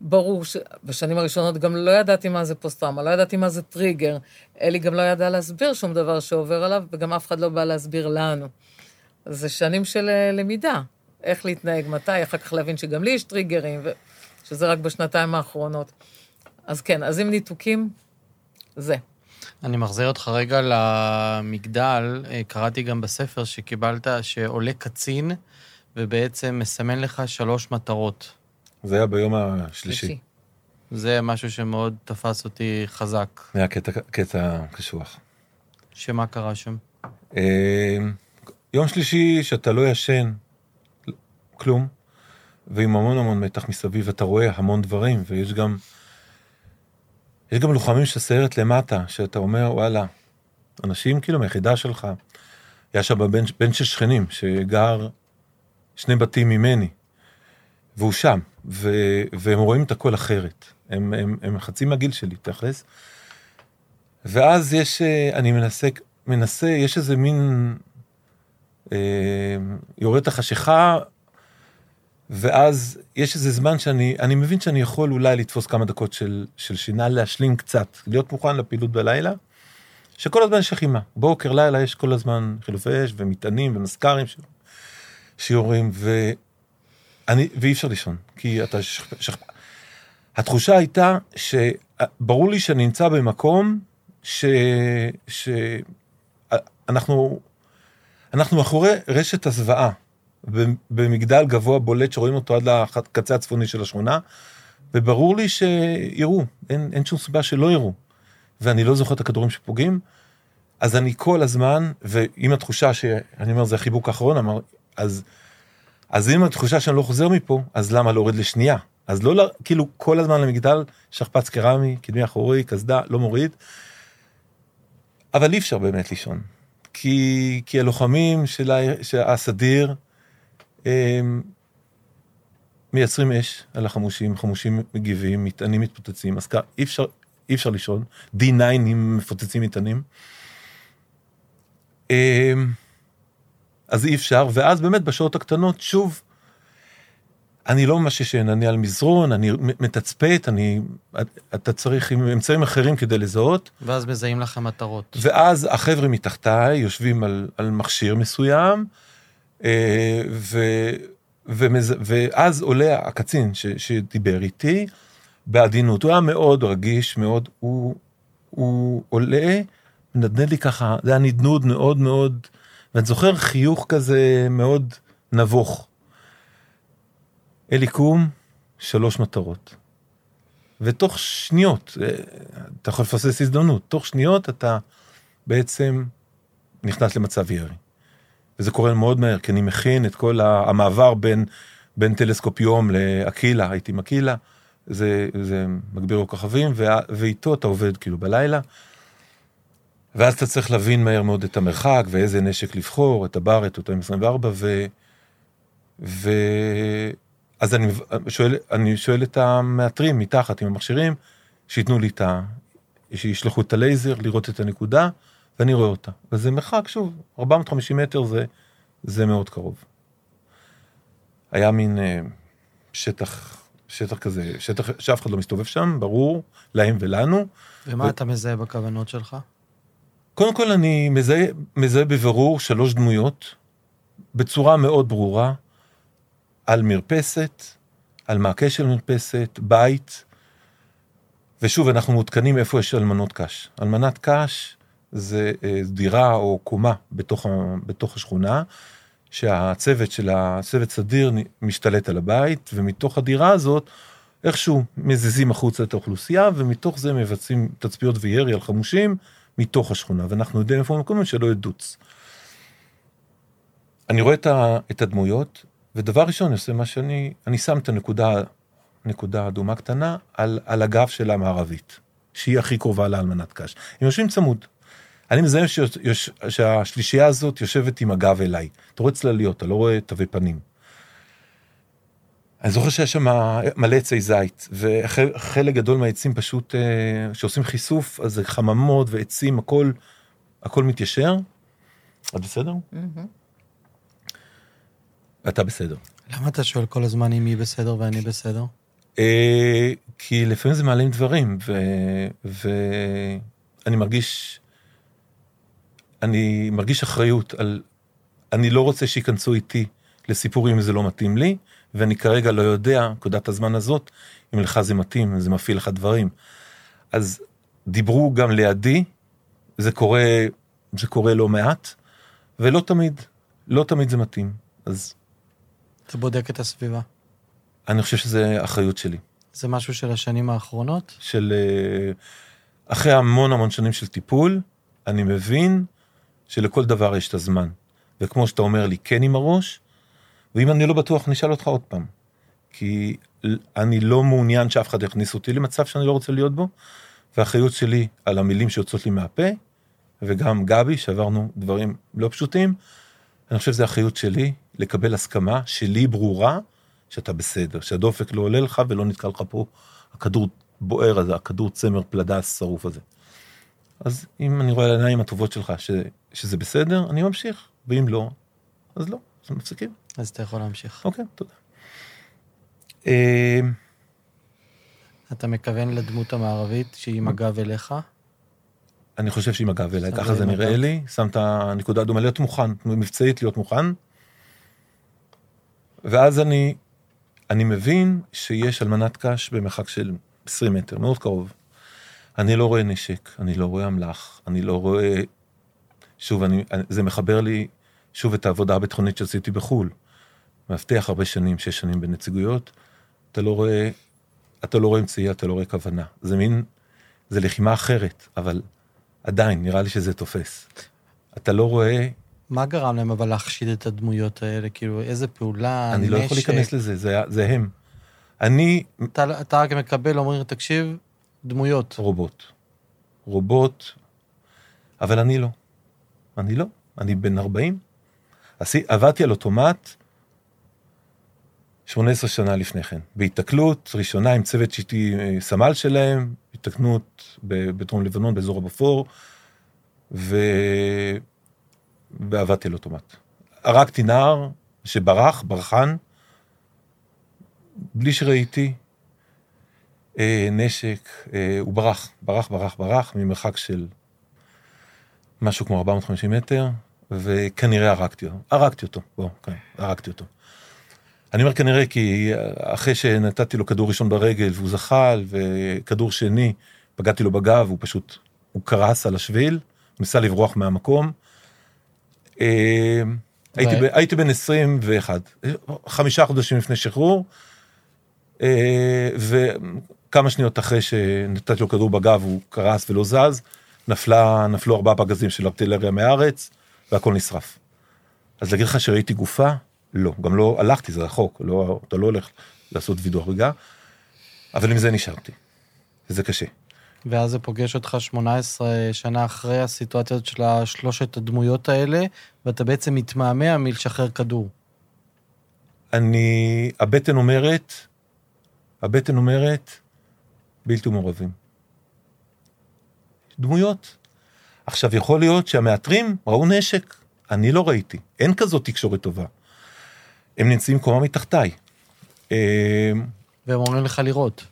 S2: ברור שבשנים הראשונות גם לא ידעתי מה זה פוסט-טראומה, לא ידעתי מה זה טריגר. אלי גם לא ידע להסביר שום דבר שעובר עליו, וגם אף אחד לא בא להסביר לנו. זה שנים של אה, למידה, איך להתנהג, מתי, אחר כך להבין שגם לי יש טריגרים, שזה רק בשנתיים האחרונות. אז כן, אז עם ניתוקים, זה.
S1: אני מחזיר אותך רגע למגדל, אה, קראתי גם בספר שקיבלת, שעולה קצין, ובעצם מסמן לך שלוש מטרות.
S3: זה היה ביום השלישי.
S1: זה משהו שמאוד תפס אותי חזק.
S3: זה היה קטע, קטע קשוח.
S1: שמה קרה שם?
S3: אה, יום שלישי שאתה לא ישן כלום, ועם המון המון מתח מסביב, אתה רואה המון דברים, ויש גם, יש גם לוחמים של סיירת למטה, שאתה אומר, וואלה, אנשים כאילו מהיחידה שלך, היה שם בן, בן של שכנים, שגר שני בתים ממני, והוא שם, ו, והם רואים את הכל אחרת. הם, הם, הם חצי מהגיל שלי, תכלס. ואז יש, אה, אני מנסה, מנסה, יש איזה מין, אה, יורד את החשיכה, ואז יש איזה זמן שאני, אני מבין שאני יכול אולי לתפוס כמה דקות של, של שינה, להשלים קצת, להיות מוכן לפעילות בלילה, שכל הזמן יש לחימה. בוקר, לילה, יש כל הזמן חילופי אש ומטענים ומזכרים שיורים, ו... אני, ואי אפשר לישון, כי אתה... שכ... שכ... התחושה הייתה שברור לי שאני נמצא במקום ש... ש... אנחנו, אנחנו מאחורי רשת הזוועה, במגדל גבוה בולט שרואים אותו עד לקצה הצפוני של השכונה, וברור לי שיראו, אין, אין שום סיבה שלא יראו. ואני לא זוכר את הכדורים שפוגעים, אז אני כל הזמן, ועם התחושה שאני אומר, זה החיבוק האחרון, אמר, אז אז אם התחושה שאני לא חוזר מפה, אז למה להוריד לשנייה? אז לא, כאילו, כל הזמן למגדל, שכפ"ץ קרמי, קדמי אחורי, קסדה, לא מוריד. אבל אי אפשר באמת לישון. כי, כי הלוחמים של, הסדיר, הם מייצרים אש על החמושים, חמושים מגיבים, מטענים מתפוצצים, אז אי אפשר, אי אפשר לישון. D9 אם מפוצצים מטענים. אז אי אפשר, ואז באמת בשעות הקטנות, שוב, אני לא ממש ישן, אני על מזרון, אני מתצפת, אני, אתה צריך עם אמצעים אחרים כדי לזהות.
S1: ואז מזהים לכם מטרות.
S3: ואז החבר'ה מתחתיי יושבים על, על מכשיר מסוים, אה, ו, ומז, ואז עולה הקצין ש, שדיבר איתי בעדינות, הוא היה מאוד רגיש, מאוד, הוא, הוא עולה, מנדנד לי ככה, זה היה נדנוד מאוד מאוד, ואני זוכר חיוך כזה מאוד נבוך. אלי קום, שלוש מטרות. ותוך שניות, אה, אתה יכול לפסס הזדמנות, תוך שניות אתה בעצם נכנס למצב ירי. וזה קורה מאוד מהר, כי אני מכין את כל המעבר בין, בין טלסקופ יום לאקילה, הייתי עם אקילה, זה, זה מגביר לו כוכבים, ואיתו אתה עובד כאילו בלילה. ואז אתה צריך להבין מהר מאוד את המרחק ואיזה נשק לבחור, את הברט, את ה-M24, ו... ו... אז אני שואל, אני שואל את המאתרים מתחת עם המכשירים, שייתנו לי את ה... שישלחו את הלייזר, לראות את הנקודה, ואני רואה אותה. וזה מרחק, שוב, 450 מטר זה, זה מאוד קרוב. היה מין אה, שטח, שטח כזה, שטח שאף אחד לא מסתובב שם, ברור, להם ולנו.
S1: ומה ו... אתה מזהה בכוונות שלך?
S3: קודם כל אני מזהה, מזהה בבירור שלוש דמויות, בצורה מאוד ברורה, על מרפסת, על מעקה של מרפסת, בית, ושוב, אנחנו מעודכנים איפה יש אלמנות קש. אלמנת קש זה אה, דירה או קומה בתוך, בתוך השכונה, שהצוות של הצוות סדיר משתלט על הבית, ומתוך הדירה הזאת איכשהו מזיזים החוצה את האוכלוסייה, ומתוך זה מבצעים תצפיות וירי על חמושים מתוך השכונה, ואנחנו יודעים איפה המקומות שלא ידוץ. אני רואה את הדמויות, ודבר ראשון, אני עושה מה שאני, אני שם את הנקודה, נקודה אדומה קטנה, על, על הגב של המערבית, שהיא הכי קרובה לאלמנת קש. הם יושבים צמוד. אני מזהה שהשלישייה הזאת יושבת עם הגב אליי. אתה רואה צלליות, אתה לא רואה תווי פנים. אני זוכר שיש שם מלא עצי זית, וחלק גדול מהעצים פשוט, אה, שעושים חיסוף, אז זה חממות ועצים, הכל, הכל מתיישר. את בסדר? Mm-hmm. אתה בסדר.
S1: למה אתה שואל כל הזמן אם היא בסדר ואני בסדר?
S3: אה, כי לפעמים זה מעלים דברים, ואני מרגיש, אני מרגיש אחריות על, אני לא רוצה שייכנסו איתי לסיפורים אם זה לא מתאים לי, ואני כרגע לא יודע, נקודת הזמן הזאת, אם לך זה מתאים, זה מפעיל לך דברים. אז דיברו גם לידי, זה קורה, זה קורה לא מעט, ולא תמיד, לא תמיד זה מתאים. אז
S1: אתה בודק את הסביבה.
S3: אני חושב שזה אחריות שלי.
S1: זה משהו של השנים האחרונות?
S3: של... אה, אחרי המון המון שנים של טיפול, אני מבין שלכל דבר יש את הזמן. וכמו שאתה אומר לי, כן עם הראש, ואם אני לא בטוח, אני אשאל אותך עוד פעם. כי אני לא מעוניין שאף אחד יכניס אותי למצב שאני לא רוצה להיות בו, והאחריות שלי על המילים שיוצאות לי מהפה, וגם גבי, שעברנו דברים לא פשוטים, אני חושב שזו אחריות שלי לקבל הסכמה שלי ברורה שאתה בסדר, שהדופק לא עולה לך ולא נתקע לך פה הכדור בוער הזה, הכדור צמר פלדה השרוף הזה. אז אם אני רואה על העיניים הטובות שלך ש, שזה בסדר, אני ממשיך, ואם לא, אז לא, אז מפסיקים.
S1: אז אתה יכול להמשיך.
S3: אוקיי, תודה. אה,
S1: אתה מכוון לדמות המערבית שהיא עם הגב אליך?
S3: אני חושב שעם הגב אליי, ככה זה נראה לי, שם את הנקודה אדומה, להיות מוכן, מבצעית להיות מוכן. ואז אני, אני מבין שיש אלמנת קש במרחק של 20 מטר, מאוד קרוב. אני לא רואה נשק, אני לא רואה אמל"ח, אני לא רואה... שוב, אני, זה מחבר לי שוב את העבודה הביטחונית שעשיתי בחו"ל. מאבטח הרבה שנים, שש שנים בנציגויות, אתה לא רואה, אתה לא רואה אמצעי, אתה לא רואה כוונה. זה מין, זה לחימה אחרת, אבל עדיין, נראה לי שזה תופס. אתה לא רואה...
S1: מה גרם להם אבל להחשיד את הדמויות האלה? כאילו, איזה פעולה,
S3: אני נשק... לא יכול להיכנס לזה, זה, זה הם. אני...
S1: אתה, אתה רק מקבל, אומרים, תקשיב, דמויות.
S3: רובוט. רובוט, אבל אני לא. אני לא. אני בן 40. עשי, עבדתי על אוטומט 18 שנה לפני כן. בהיתקלות ראשונה עם צוות שהייתי אה, סמל שלהם, התקנות בדרום לבנון, באזור הבפור, ו... ועבדתי על אוטומט. הרגתי נער שברח, ברחן, בלי שראיתי אה, נשק, אה, הוא ברח, ברח, ברח, ברח, ממרחק של משהו כמו 450 מטר, וכנראה הרגתי אותו. הרגתי אותו, בוא, כן, הרגתי אותו. אני אומר כנראה כי אחרי שנתתי לו כדור ראשון ברגל והוא זחל, וכדור שני, פגעתי לו בגב, הוא פשוט, הוא קרס על השביל, ניסה לברוח מהמקום. אה, הייתי, ב, הייתי בן 21, חמישה חודשים לפני שחרור, אה, וכמה שניות אחרי שנתתי לו כדור בגב, הוא קרס ולא זז, נפלה, נפלו ארבעה פגזים של ארטילריה מהארץ, והכל נשרף. אז להגיד לך שראיתי גופה? לא, גם לא הלכתי, זה רחוק, לא, אתה לא הולך לעשות וידוא הריגה, אבל עם זה נשארתי, וזה קשה.
S1: ואז זה פוגש אותך 18 שנה אחרי הסיטואציות של השלושת הדמויות האלה, ואתה בעצם מתמהמה מלשחרר כדור.
S3: אני, הבטן אומרת, הבטן אומרת, בלתי מעורבים. דמויות. עכשיו, יכול להיות שהמאתרים ראו נשק, אני לא ראיתי, אין כזאת תקשורת טובה. הם נמצאים קומה מתחתיי.
S1: אה, והם אומרים לך לראות.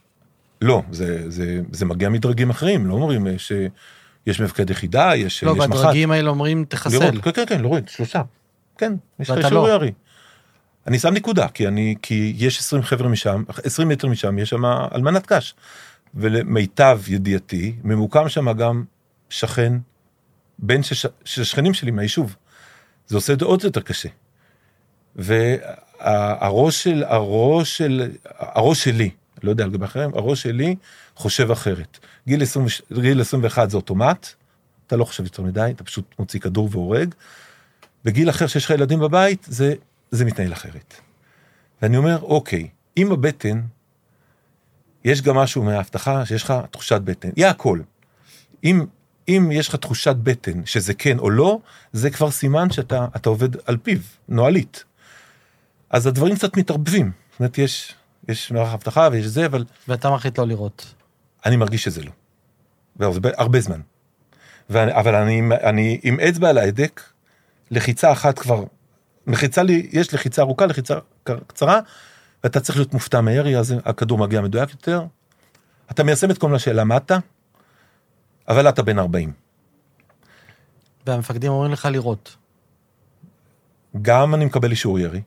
S3: לא, זה, זה, זה מגיע מדרגים אחרים, לא אומרים אה, שיש מפקד יחידה, יש,
S1: לא, יש מח"ט. לא, והדרגים האלה אומרים תחסל.
S3: לראות, כן, כן, כן, לראות, שלושה. כן, יש לך אישור לא. ירי. אני שם נקודה, כי, אני, כי יש 20 חבר'ה משם, 20 מטר משם, יש שם אלמנת קש. ולמיטב ידיעתי, ממוקם שם גם שכן, בן של שכנים שלי מהיישוב. זה עושה את זה עוד יותר קשה. והראש של, הראש של, הראש שלי, לא יודע לגבי אחרים, הראש שלי חושב אחרת. גיל, 20, גיל 21 זה אוטומט, אתה לא חושב יותר מדי, אתה פשוט מוציא כדור והורג. בגיל אחר שיש לך ילדים בבית, זה, זה מתנהל אחרת. ואני אומר, אוקיי, אם הבטן, יש גם משהו מההבטחה שיש לך תחושת בטן, יהיה הכל. אם, אם יש לך תחושת בטן שזה כן או לא, זה כבר סימן שאתה עובד על פיו, נוהלית. אז הדברים קצת מתערבבים. זאת אומרת, יש, יש מערך אבטחה ויש זה, אבל...
S1: ואתה מחליט לא לראות.
S3: אני מרגיש שזה לא. והרבה, הרבה זמן. ואני, אבל אני, אני עם אצבע על ההדק, לחיצה אחת כבר, לחיצה לי, יש לחיצה ארוכה, לחיצה קצרה, ואתה צריך להיות מופתע מהירי, אז הכדור מגיע מדויק יותר. אתה מיישם את כל מה שלמדת, אבל אתה בן 40.
S1: והמפקדים אומרים לך לראות.
S3: גם אני מקבל אישור ירי,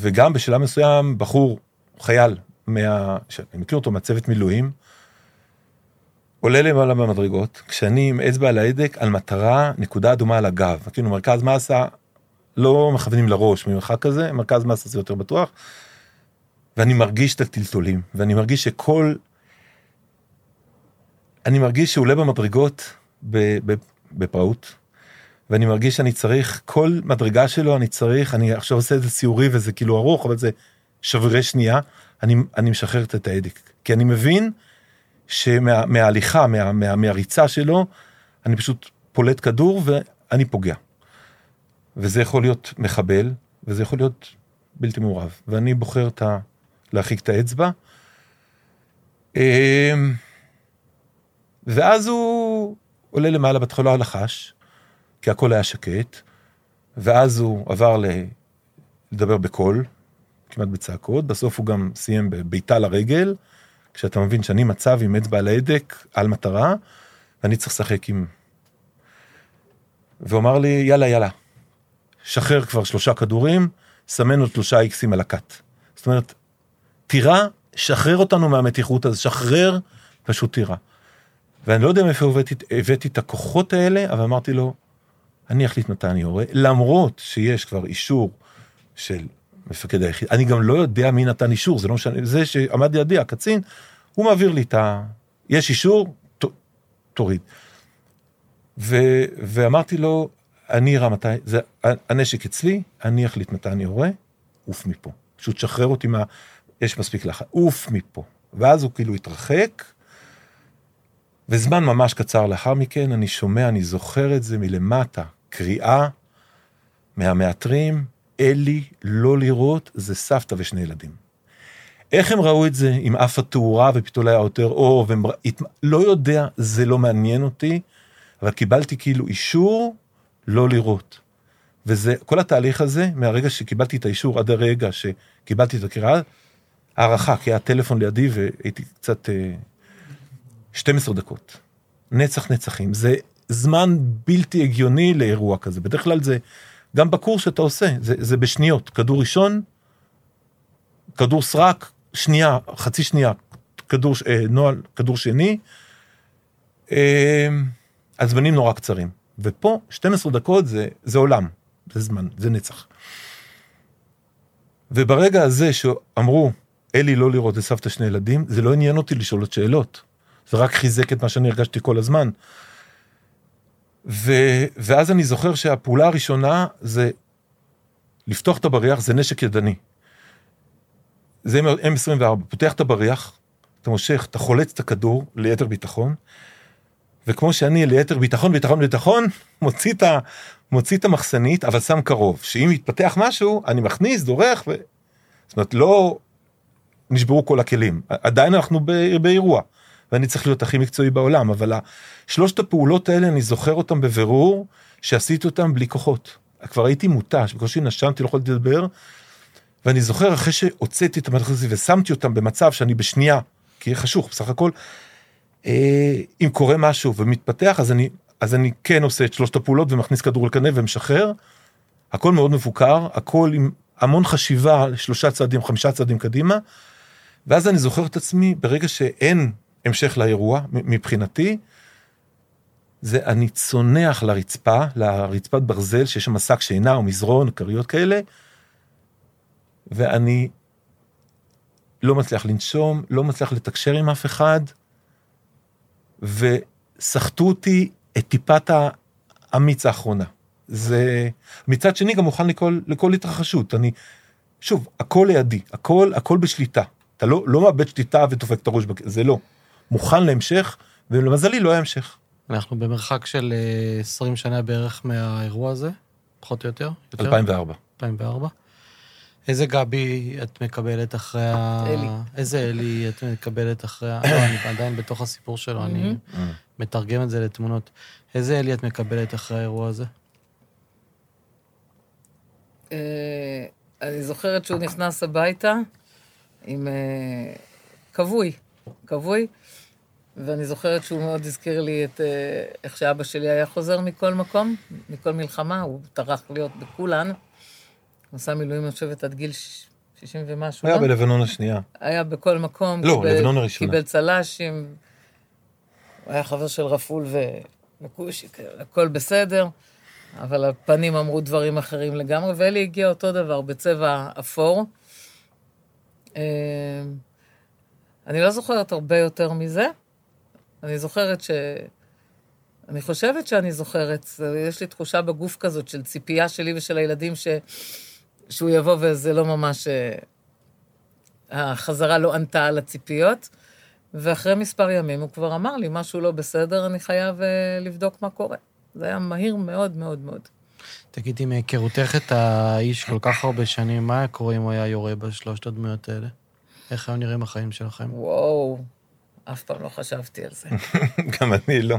S3: וגם בשלב מסוים בחור, חייל, מה... שאני מכיר אותו מהצוות מילואים, עולה למעלה במדרגות, כשאני עם אצבע על ההדק, על מטרה, נקודה אדומה על הגב. כאילו מרכז מסה, לא מכוונים לראש ממרחק כזה, מרכז מסה זה יותר בטוח. ואני מרגיש את הטלטולים, ואני מרגיש שכל... אני מרגיש שעולה במדרגות בפראות, ואני מרגיש שאני צריך, כל מדרגה שלו אני צריך, אני עכשיו עושה את זה ציורי וזה כאילו ארוך, אבל זה שברי שנייה, אני, אני משחרר את ההדק. כי אני מבין שמההליכה, מה, מה, מה, מהריצה שלו, אני פשוט פולט כדור ואני פוגע. וזה יכול להיות מחבל, וזה יכול להיות בלתי מעורב. ואני בוחר את ה... להרחיק את האצבע. אמ, ואז הוא עולה למעלה, בהתחלה על החש, כי הכל היה שקט, ואז הוא עבר. לדבר בקול, כמעט בצעקות, בסוף הוא גם סיים בביתה לרגל, כשאתה מבין שאני מצב עם אצבע על ההדק, על מטרה, ואני צריך לשחק עם... והוא אמר לי, יאללה, יאללה, שחרר כבר שלושה כדורים, סמן עוד שלושה איקסים על הכת. זאת אומרת, טירה, שחרר אותנו מהמתיחות, אז שחרר, פשוט טירה. ואני לא יודע מאיפה הבאתי, הבאתי את הכוחות האלה, אבל אמרתי לו, אני אחליט מתי אני יורה, למרות שיש כבר אישור של מפקד היחיד, אני גם לא יודע מי נתן אישור, זה לא משנה, זה שעמד לידי, הקצין, הוא מעביר לי את ה... יש אישור, ת, תוריד. ו, ואמרתי לו, אני אראה מתי, זה, הנשק אצלי, אני אחליט מתי אני יורה, עוף מפה. פשוט שחרר אותי מה... יש מספיק לחץ, עוף מפה. ואז הוא כאילו התרחק, וזמן ממש קצר לאחר מכן, אני שומע, אני זוכר את זה מלמטה, קריאה מהמאתרים, אלי, לא לראות, זה סבתא ושני ילדים. איך הם ראו את זה עם אף התאורה ופתאום היה יותר אור, והם... לא יודע, זה לא מעניין אותי, אבל קיבלתי כאילו אישור לא לראות. וזה, כל התהליך הזה, מהרגע שקיבלתי את האישור עד הרגע שקיבלתי את הקריאה, הערכה, כי היה טלפון לידי והייתי קצת... 12 אה, דקות. נצח נצחים. זה זמן בלתי הגיוני לאירוע כזה. בדרך כלל זה, גם בקורס שאתה עושה, זה, זה בשניות. כדור ראשון, כדור סרק, שנייה, חצי שנייה, כדור, אה, נועל, כדור שני. אה, הזמנים נורא קצרים. ופה 12 דקות זה, זה עולם, זה זמן, זה נצח. וברגע הזה שאמרו, אלי לא לראות את סבתא שני ילדים, זה לא עניין אותי לשאול עוד שאלות. זה רק חיזק את מה שאני הרגשתי כל הזמן. ו, ואז אני זוכר שהפעולה הראשונה זה לפתוח את הבריח, זה נשק ידני. זה M24, פותח את הבריח, אתה מושך, אתה חולץ את הכדור ליתר ביטחון, וכמו שאני ליתר ביטחון, ביטחון, ביטחון, מוציא את, ה, מוציא את המחסנית, אבל שם קרוב, שאם יתפתח משהו, אני מכניס, דורך, ו... זאת אומרת, לא נשברו כל הכלים, עדיין אנחנו באירוע, ואני צריך להיות הכי מקצועי בעולם, אבל שלושת הפעולות האלה, אני זוכר אותם בבירור, שעשיתי אותם בלי כוחות. כבר הייתי מותש, בקושי נשמתי, לא יכולתי לדבר, ואני זוכר אחרי שהוצאתי את המדריכים ושמתי אותם במצב שאני בשנייה, כי חשוך בסך הכל, אה, אם קורה משהו ומתפתח, אז אני, אז אני כן עושה את שלושת הפעולות ומכניס כדור לקנה ומשחרר. הכל מאוד מבוקר, הכל עם המון חשיבה, שלושה צעדים, חמישה צעדים קדימה. ואז אני זוכר את עצמי, ברגע שאין המשך לאירוע, מבחינתי, זה אני צונח לרצפה, לרצפת ברזל, שיש שם שק שינה או מזרון, כריות כאלה, ואני לא מצליח לנשום, לא מצליח לתקשר עם אף אחד, וסחטו אותי את טיפת האמיץ האחרונה. זה... מצד שני גם מוכן לכל, לכל התרחשות. אני, שוב, הכל לידי, הכל, הכל בשליטה. אתה לא, לא מאבד שליטה ודופק את הראש, זה לא. מוכן להמשך, ולמזלי לא היה המשך.
S1: אנחנו במרחק של 20 אה, שנה בערך מהאירוע הזה, פחות או יותר. יותר?
S3: 2004.
S1: 2004. איזה גבי את מקבלת אחרי ה...
S2: אלי.
S1: איזה אלי את מקבלת אחרי ה... לא, אני עדיין בתוך הסיפור שלו, אני מתרגם את זה לתמונות. איזה אלי את מקבלת אחרי האירוע הזה?
S2: אה, אני זוכרת שהוא נכנס הביתה עם אה, כבוי, כבוי, ואני זוכרת שהוא מאוד הזכיר לי את אה, איך שאבא שלי היה חוזר מכל מקום, מכל מלחמה, הוא טרח להיות בכולן. הוא עשה מילואים יושבת עד גיל 60 ומשהו.
S3: היה לא? בלבנון השנייה.
S2: היה בכל מקום.
S3: לא, קיבל, לבנון הראשונה.
S2: קיבל צל"שים, הוא היה חבר של רפול וכושי, הכל בסדר, אבל הפנים אמרו דברים אחרים לגמרי, ואלי הגיע אותו דבר, בצבע אפור. אה, אני לא זוכרת הרבה יותר מזה. אני זוכרת ש... אני חושבת שאני זוכרת, יש לי תחושה בגוף כזאת של ציפייה שלי ושל הילדים ש... שהוא יבוא וזה לא ממש... אה, החזרה לא ענתה על הציפיות, ואחרי מספר ימים הוא כבר אמר לי, משהו לא בסדר, אני חייב אה, לבדוק מה קורה. זה היה מהיר מאוד מאוד מאוד.
S1: תגידי, מהיכרותך את האיש כל כך הרבה שנים, מה היה קורה אם הוא היה יורה בשלושת הדמויות האלה? איך היו נראים החיים שלכם?
S2: וואו, אף פעם לא חשבתי על זה.
S3: גם אני לא.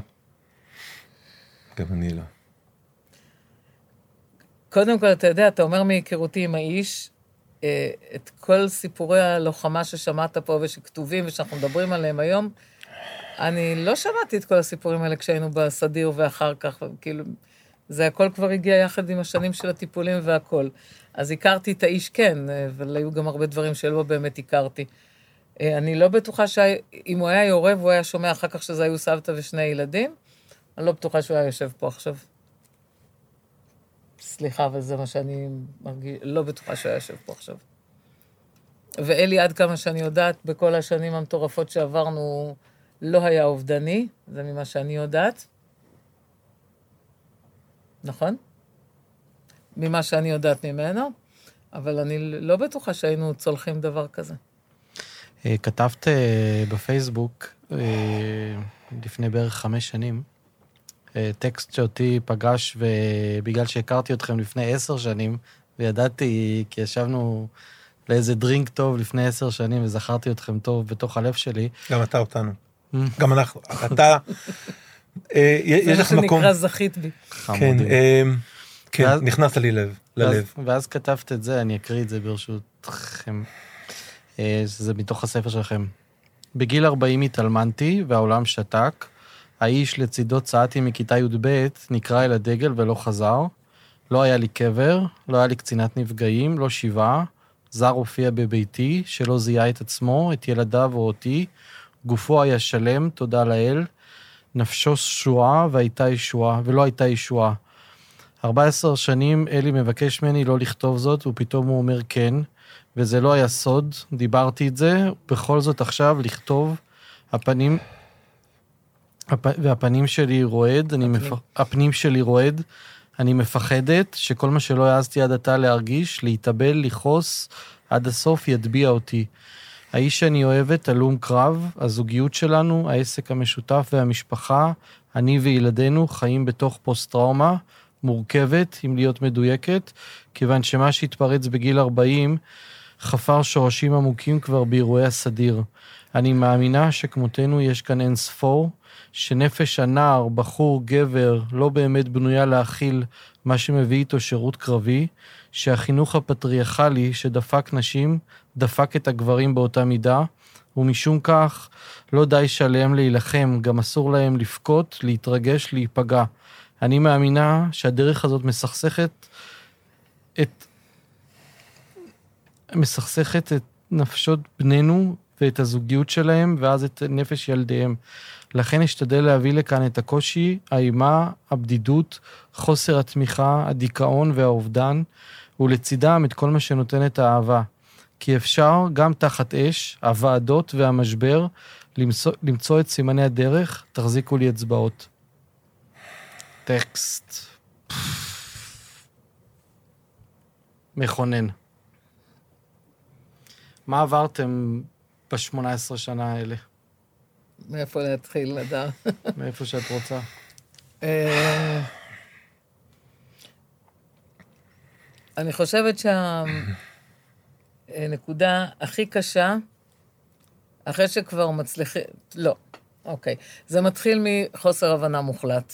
S3: גם אני לא.
S2: קודם כל, אתה יודע, אתה אומר מהיכרותי עם האיש, אה, את כל סיפורי הלוחמה ששמעת פה ושכתובים ושאנחנו מדברים עליהם היום, אני לא שמעתי את כל הסיפורים האלה כשהיינו בסדיר ואחר כך, כאילו, זה הכל כבר הגיע יחד עם השנים של הטיפולים והכל. אז הכרתי את האיש, כן, אבל היו גם הרבה דברים שלא באמת הכרתי. אה, אני לא בטוחה שאם הוא היה יורה והוא היה שומע אחר כך שזה היו סבתא ושני ילדים, אני לא בטוחה שהוא היה יושב פה עכשיו. סליחה, אבל זה מה שאני מרגיש, לא בטוחה שהוא היה יושב פה עכשיו. ואלי, עד כמה שאני יודעת, בכל השנים המטורפות שעברנו, לא היה אובדני, זה ממה שאני יודעת. נכון? ממה שאני יודעת ממנו, אבל אני לא בטוחה שהיינו צולחים דבר כזה.
S1: אה, כתבת אה, בפייסבוק אה, לפני בערך חמש שנים, טקסט שאותי פגש, ובגלל שהכרתי אתכם לפני עשר שנים, וידעתי, כי ישבנו לאיזה דרינק טוב לפני עשר שנים, וזכרתי אתכם טוב בתוך הלב שלי.
S3: גם אתה אותנו. גם אנחנו. אתה, יש לך מקום...
S2: זה מה שנקרא זכית בי.
S3: כן, כן, נכנסת לי לב, ללב.
S1: ואז כתבת את זה, אני אקריא את זה ברשותכם. זה מתוך הספר שלכם. בגיל 40 התאלמנתי, והעולם שתק. האיש לצידו צעדתי מכיתה י"ב, נקרא אל הדגל ולא חזר. לא היה לי קבר, לא היה לי קצינת נפגעים, לא שבעה. זר הופיע בביתי, שלא זיהה את עצמו, את ילדיו או אותי. גופו היה שלם, תודה לאל. נפשו שועה והייתה ישועה, ולא הייתה ישועה. 14 שנים אלי מבקש ממני לא לכתוב זאת, ופתאום הוא אומר כן, וזה לא היה סוד, דיברתי את זה, בכל זאת עכשיו לכתוב, הפנים, הפ, והפנים שלי רועד, אני מפ... הפנים שלי רועד, אני מפחדת שכל מה שלא העזתי עד עתה להרגיש, להתאבל, לכעוס, עד הסוף יטביע אותי. האיש שאני אוהבת, הלום קרב, הזוגיות שלנו, העסק המשותף והמשפחה, אני וילדינו חיים בתוך פוסט-טראומה מורכבת, אם להיות מדויקת, כיוון שמה שהתפרץ בגיל 40 חפר שורשים עמוקים כבר באירועי הסדיר. אני מאמינה שכמותנו יש כאן אין ספור, שנפש הנער, בחור, גבר, לא באמת בנויה להכיל מה שמביא איתו שירות קרבי, שהחינוך הפטריארכלי שדפק נשים, דפק את הגברים באותה מידה, ומשום כך לא די שעליהם להילחם, גם אסור להם לבכות, להתרגש, להיפגע. אני מאמינה שהדרך הזאת מסכסכת את... מסכסכת את נפשות בנינו ואת הזוגיות שלהם, ואז את נפש ילדיהם. לכן אשתדל להביא לכאן את הקושי, האימה, הבדידות, חוסר התמיכה, הדיכאון והאובדן, ולצידם את כל מה שנותן את האהבה. כי אפשר, גם תחת אש, הוועדות והמשבר, למצוא, למצוא את סימני הדרך, תחזיקו לי אצבעות. טקסט. מכונן. מה עברתם ב-18 שנה האלה?
S2: מאיפה להתחיל, נדב?
S1: מאיפה שאת רוצה.
S2: אה, אני חושבת שהנקודה הכי קשה, אחרי שכבר מצליחים, לא, אוקיי. זה מתחיל מחוסר הבנה מוחלט.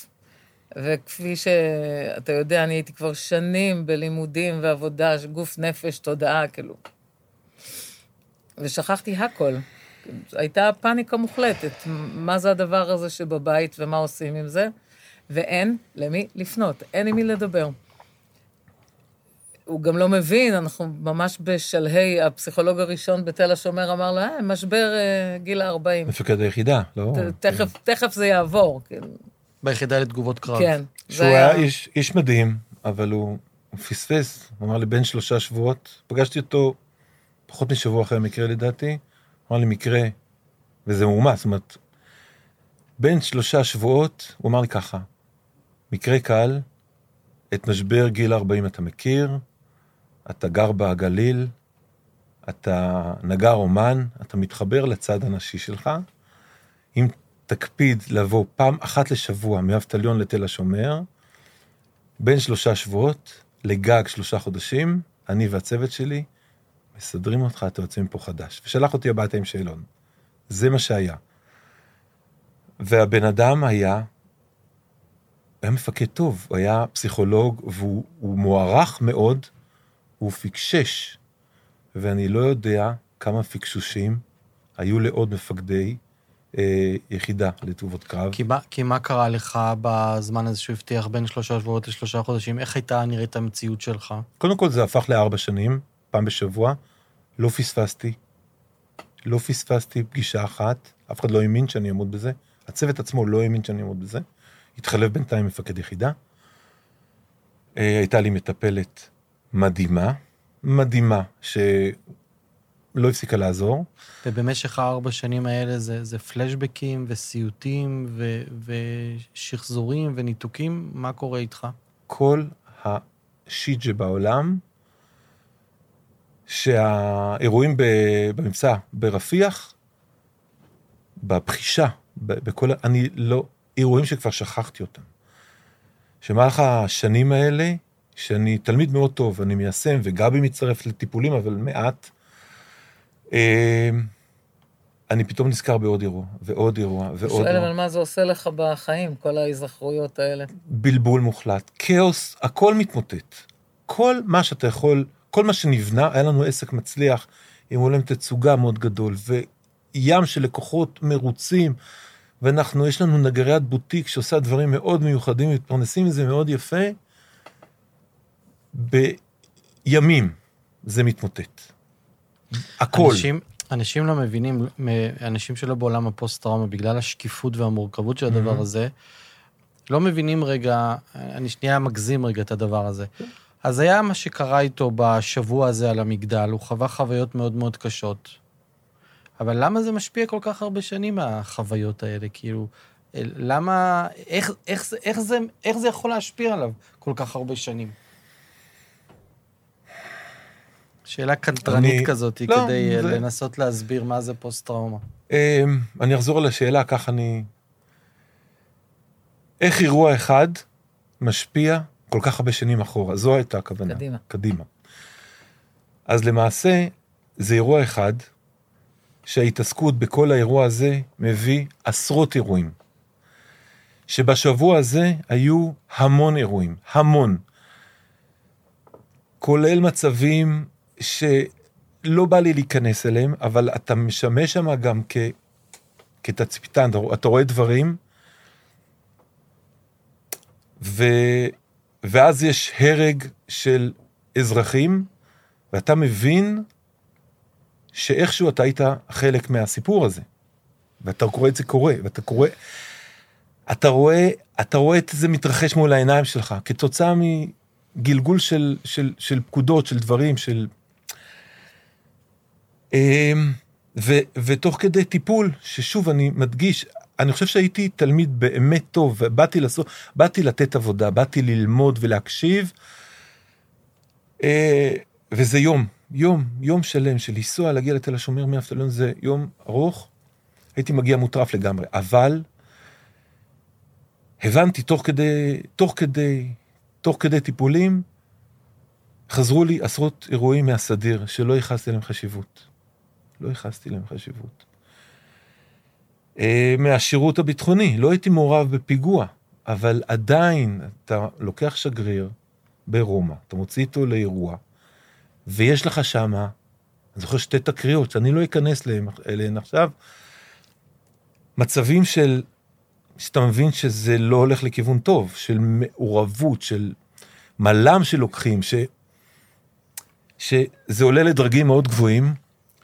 S2: וכפי שאתה יודע, אני הייתי כבר שנים בלימודים ועבודה, גוף, נפש, תודעה, כאילו. ושכחתי הכל. הייתה פאניקה מוחלטת, מה זה הדבר הזה שבבית ומה עושים עם זה, ואין למי לפנות, אין עם מי לדבר. הוא גם לא מבין, אנחנו ממש בשלהי, הפסיכולוג הראשון בתל השומר אמר לו, אה, משבר אה, גיל ה-40.
S3: מפקד היחידה, לא?
S2: תכף, כן. תכף זה יעבור, כאילו.
S1: ביחידה לתגובות קרב.
S2: כן.
S3: שהוא היה איש, איש מדהים, אבל הוא, הוא פספס, הוא אמר לי, בין שלושה שבועות, פגשתי אותו פחות משבוע אחרי המקרה לדעתי, אמר לי מקרה, וזה מאומץ, זאת אומרת, בין שלושה שבועות, הוא אמר לי ככה, מקרה קל, את משבר גיל 40 אתה מכיר, אתה גר בגליל, אתה נגר אומן, אתה מתחבר לצד הנשי שלך. אם תקפיד לבוא פעם אחת לשבוע מאבטליון לתל השומר, בין שלושה שבועות לגג שלושה חודשים, אני והצוות שלי מסדרים אותך, אתה יוצא מפה חדש. ושלח אותי הביתה עם שאלון. זה מה שהיה. והבן אדם היה, היה מפקד טוב, הוא היה פסיכולוג, והוא מוערך מאוד, הוא פיקשש. ואני לא יודע כמה פיקשושים היו לעוד מפקדי אה, יחידה לתגובות קרב.
S1: כי מה, כי מה קרה לך בזמן הזה שהוא הבטיח בין שלושה שבועות לשלושה חודשים? איך הייתה נראית המציאות שלך?
S3: קודם כל זה הפך לארבע שנים, פעם בשבוע. לא פספסתי. לא פספסתי פגישה אחת, אף אחד לא האמין שאני אעמוד בזה. הצוות עצמו לא האמין שאני אעמוד בזה. התחלף בינתיים מפקד יחידה. אה, הייתה לי מטפלת מדהימה, מדהימה, שלא הפסיקה לעזור.
S1: ובמשך הארבע שנים האלה זה, זה פלשבקים וסיוטים ו, ושחזורים וניתוקים, מה קורה איתך?
S3: כל השיט שבעולם שהאירועים במבצע ברפיח, בפחישה, בכל, אני לא, אירועים שכבר שכחתי אותם. שמהלך השנים האלה, שאני תלמיד מאוד טוב, אני מיישם, וגבי מצטרף לטיפולים, אבל מעט, אה, אני פתאום נזכר בעוד אירוע, ועוד אירוע, ועוד אירוע.
S2: שואל, אבל מה זה עושה לך בחיים, כל ההיזכרויות האלה?
S3: בלבול מוחלט, כאוס, הכל מתמוטט. כל מה שאתה יכול כל מה שנבנה, היה לנו עסק מצליח, עם עולם תצוגה מאוד גדול, וים של לקוחות מרוצים, ואנחנו, יש לנו נגריית בוטיק שעושה דברים מאוד מיוחדים, מתפרנסים מזה מאוד יפה. בימים זה מתמוטט. הכל.
S1: אנשים, אנשים לא מבינים, אנשים שלא בעולם הפוסט-טראומה, בגלל השקיפות והמורכבות של הדבר mm-hmm. הזה, לא מבינים רגע, אני שנייה מגזים רגע את הדבר הזה. אז היה מה שקרה איתו בשבוע הזה על המגדל, הוא חווה חוויות מאוד מאוד קשות. אבל למה זה משפיע כל כך הרבה שנים, החוויות האלה? כאילו, למה, איך, איך, איך, זה, איך זה יכול להשפיע עליו כל כך הרבה שנים? שאלה קנטרנית אני... כזאת, לא, כדי זה... לנסות להסביר מה זה פוסט-טראומה.
S3: אמ, אני אחזור על השאלה, כך אני... איך אירוע אחד משפיע כל כך הרבה שנים אחורה? זו הייתה הכוונה.
S2: קדימה.
S3: קדימה. אז למעשה, זה אירוע אחד, שההתעסקות בכל האירוע הזה מביא עשרות אירועים. שבשבוע הזה היו המון אירועים, המון. כולל מצבים שלא בא לי להיכנס אליהם, אבל אתה משמש שם גם כ... כתצפיתן, אתה רואה דברים, ו... ואז יש הרג של אזרחים, ואתה מבין שאיכשהו אתה היית חלק מהסיפור הזה. ואתה קורא את זה קורה, ואתה קורא, אתה רואה, אתה רואה את זה מתרחש מול העיניים שלך, כתוצאה מגלגול של, של, של פקודות, של דברים, של... אמ, ו, ותוך כדי טיפול, ששוב, אני מדגיש, אני חושב שהייתי תלמיד באמת טוב, ובאתי לעשות, באתי לתת עבודה, באתי ללמוד ולהקשיב, אה, וזה יום, יום, יום שלם של לנסוע, להגיע לתל השומר מאבטליון, זה יום ארוך, הייתי מגיע מוטרף לגמרי, אבל הבנתי תוך כדי, תוך כדי, תוך כדי טיפולים, חזרו לי עשרות אירועים מהסדיר שלא ייחסתי להם חשיבות. לא ייחסתי להם חשיבות. אה, מהשירות הביטחוני, לא הייתי מעורב בפיגוע, אבל עדיין אתה לוקח שגריר ברומא, אתה מוציא איתו לאירוע, ויש לך שמה, אני זוכר שתי תקריות, שאני לא אכנס אליהן עכשיו, מצבים של, שאתה מבין שזה לא הולך לכיוון טוב, של מעורבות, של מל"ם שלוקחים, ש, שזה עולה לדרגים מאוד גבוהים,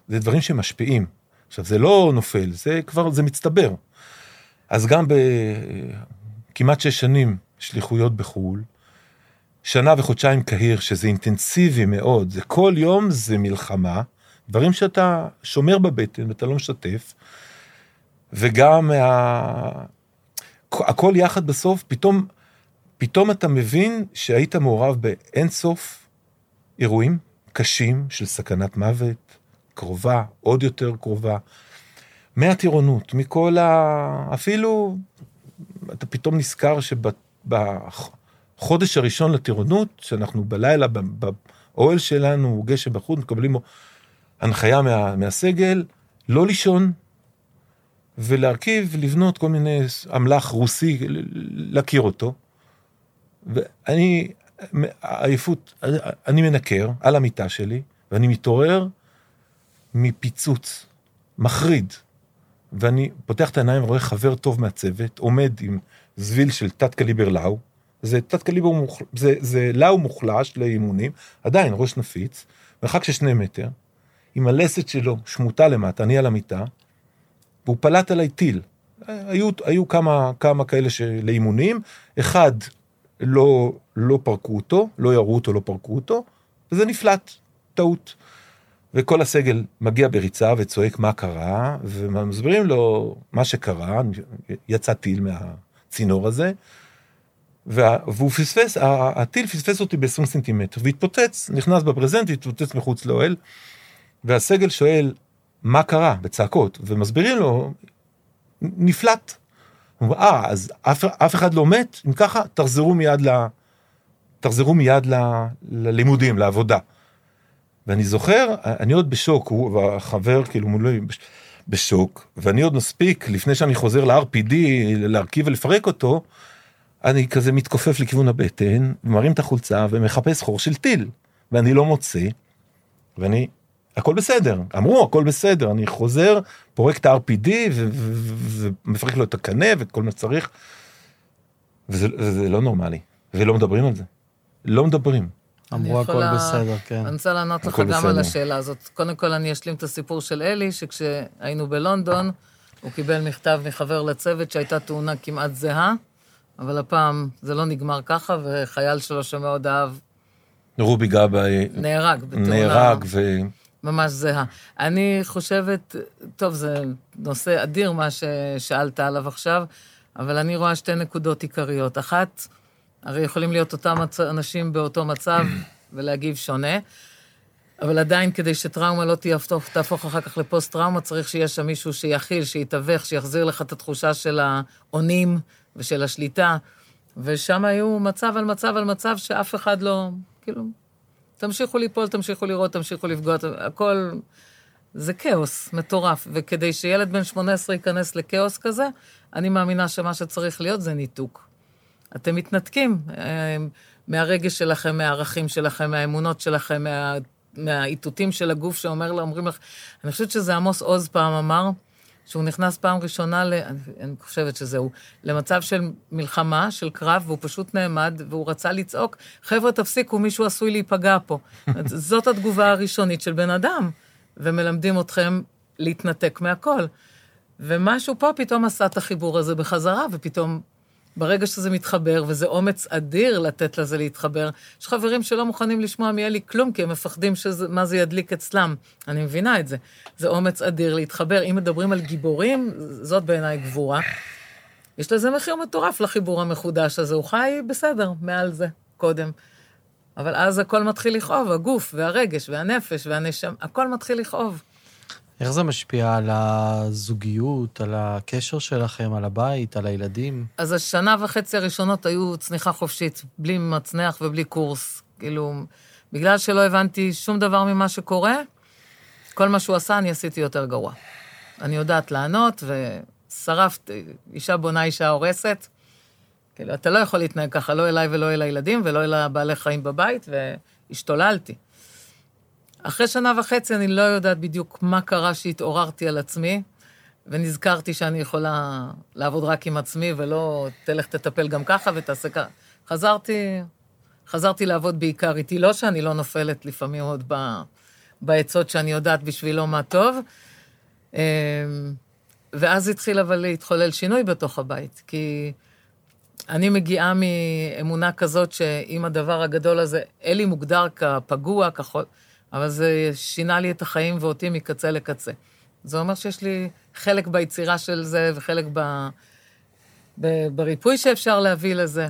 S3: זה דברים שמשפיעים. עכשיו, זה לא נופל, זה כבר, זה מצטבר. אז גם בכמעט שש שנים שליחויות בחו"ל, שנה וחודשיים קהיר, שזה אינטנסיבי מאוד, זה כל יום זה מלחמה, דברים שאתה שומר בבטן ואתה לא משתף, וגם מה... הכל יחד בסוף, פתאום, פתאום אתה מבין שהיית מעורב באין סוף אירועים קשים של סכנת מוות, קרובה, עוד יותר קרובה, מהטירונות, מכל ה... אפילו, אתה פתאום נזכר שבחודש הראשון לטירונות, שאנחנו בלילה, באוהל שלנו, גשם בחוץ, מקבלים הנחיה מה, מהסגל, לא לישון, ולהרכיב, לבנות כל מיני אמל"ח רוסי, להכיר אותו. ואני, עייפות, אני מנקר על המיטה שלי, ואני מתעורר מפיצוץ מחריד. ואני פותח את העיניים ורואה חבר טוב מהצוות, עומד עם זביל של תת קליבר לאו, זה תת קליבר, מוחל... זה, זה לאו מוחלש לאימונים, עדיין ראש נפיץ, מרחק של שני מטר, עם הלסת שלו שמוטה למטה, אני על המיטה, והוא פלט עליי טיל. היו, היו כמה, כמה כאלה לאימונים, אחד לא, לא פרקו אותו, לא ירו אותו, לא פרקו אותו, וזה נפלט, טעות. וכל הסגל מגיע בריצה וצועק מה קרה, ומסבירים לו מה שקרה, יצא טיל מהצינור הזה, והוא פספס, הטיל פספס אותי ב-20 סנטימטר, והתפוצץ, נכנס בברזנט והתפוצץ מחוץ לאוהל, והסגל שואל, מה קרה? בצעקות, ומסבירים לו, נפלט. הוא אומר, אה, אז אף, אף אחד לא מת? אם ככה, תחזרו מיד, ל, תחזרו מיד ל, ללימודים, לעבודה. ואני זוכר, אני עוד בשוק, הוא והחבר כאילו מולי בשוק, ואני עוד מספיק, לפני שאני חוזר ל-RPD, להרכיב ולפרק אותו, אני כזה מתכופף לכיוון הבטן, ומרים את החולצה ומחפש חור של טיל, ואני לא מוצא, ואני, הכל בסדר, אמרו הכל בסדר, אני חוזר, פורק את ה-RPD ומפרק לו את הקנה וכל מה שצריך, וזה, וזה לא נורמלי, ולא מדברים על זה, לא מדברים.
S1: אמרו הכל בסדר, כן.
S2: אני רוצה לענות לך גם על השאלה הזאת. קודם כל, אני אשלים את הסיפור של אלי, שכשהיינו בלונדון, הוא קיבל מכתב מחבר לצוות שהייתה תאונה כמעט זהה, אבל הפעם זה לא נגמר ככה, וחייל שלו שמאוד אהב...
S3: רובי גבאי...
S2: נהרג בתאונה.
S3: נהרג ו...
S2: ממש זהה. אני חושבת, טוב, זה נושא אדיר מה ששאלת עליו עכשיו, אבל אני רואה שתי נקודות עיקריות. אחת, הרי יכולים להיות אותם אנשים באותו מצב ולהגיב שונה. אבל עדיין, כדי שטראומה לא תהפוך, תהפוך אחר כך לפוסט-טראומה, צריך שיהיה שם מישהו שיכיל, שיתווך, שיחזיר לך את התחושה של האונים ושל השליטה. ושם היו מצב על מצב על מצב שאף אחד לא, כאילו, תמשיכו ליפול, תמשיכו לראות, תמשיכו לפגוע, הכל... זה כאוס מטורף, וכדי שילד בן 18 ייכנס לכאוס כזה, אני מאמינה שמה שצריך להיות זה ניתוק. אתם מתנתקים אה, מהרגש שלכם, מהערכים שלכם, מהאמונות שלכם, מה... מהאיתותים של הגוף שאומר, אומרים לך, אני חושבת שזה עמוס עוז פעם אמר, שהוא נכנס פעם ראשונה, ל, אני, אני חושבת שזהו, למצב של מלחמה, של קרב, והוא פשוט נעמד, והוא רצה לצעוק, חבר'ה, תפסיקו, מישהו עשוי להיפגע פה. זאת התגובה הראשונית של בן אדם, ומלמדים אתכם להתנתק מהכל. ומשהו פה פתאום עשה את החיבור הזה בחזרה, ופתאום ברגע שזה מתחבר, וזה אומץ אדיר לתת לזה להתחבר, יש חברים שלא מוכנים לשמוע מאלי כלום, כי הם מפחדים שמה זה ידליק אצלם. אני מבינה את זה. זה אומץ אדיר להתחבר. אם מדברים על גיבורים, זאת בעיניי גבורה. יש לזה מחיר מטורף לחיבור המחודש הזה. הוא חי בסדר, מעל זה, קודם. אבל אז הכל מתחיל לכאוב, הגוף והרגש והנפש והנשם, הכל מתחיל לכאוב.
S1: איך זה משפיע על הזוגיות, על הקשר שלכם, על הבית, על הילדים?
S2: אז השנה וחצי הראשונות היו צניחה חופשית, בלי מצנח ובלי קורס. כאילו, בגלל שלא הבנתי שום דבר ממה שקורה, כל מה שהוא עשה, אני עשיתי יותר גרוע. אני יודעת לענות, ושרפת, אישה בונה, אישה הורסת. כאילו, אתה לא יכול להתנהג ככה, לא אליי ולא אל הילדים ולא אל הבעלי חיים בבית, והשתוללתי. אחרי שנה וחצי אני לא יודעת בדיוק מה קרה שהתעוררתי על עצמי, ונזכרתי שאני יכולה לעבוד רק עם עצמי, ולא תלך תטפל גם ככה ותעשה ככה. חזרתי, חזרתי לעבוד בעיקר איתי, לא שאני לא נופלת לפעמים עוד ב, בעצות שאני יודעת בשבילו מה טוב. אמ, ואז התחיל אבל להתחולל שינוי בתוך הבית, כי אני מגיעה מאמונה כזאת שאם הדבר הגדול הזה, אלי מוגדר כפגוע, כחול... אבל זה שינה לי את החיים ואותי מקצה לקצה. זה אומר שיש לי חלק ביצירה של זה וחלק ב... ב... בריפוי שאפשר להביא לזה.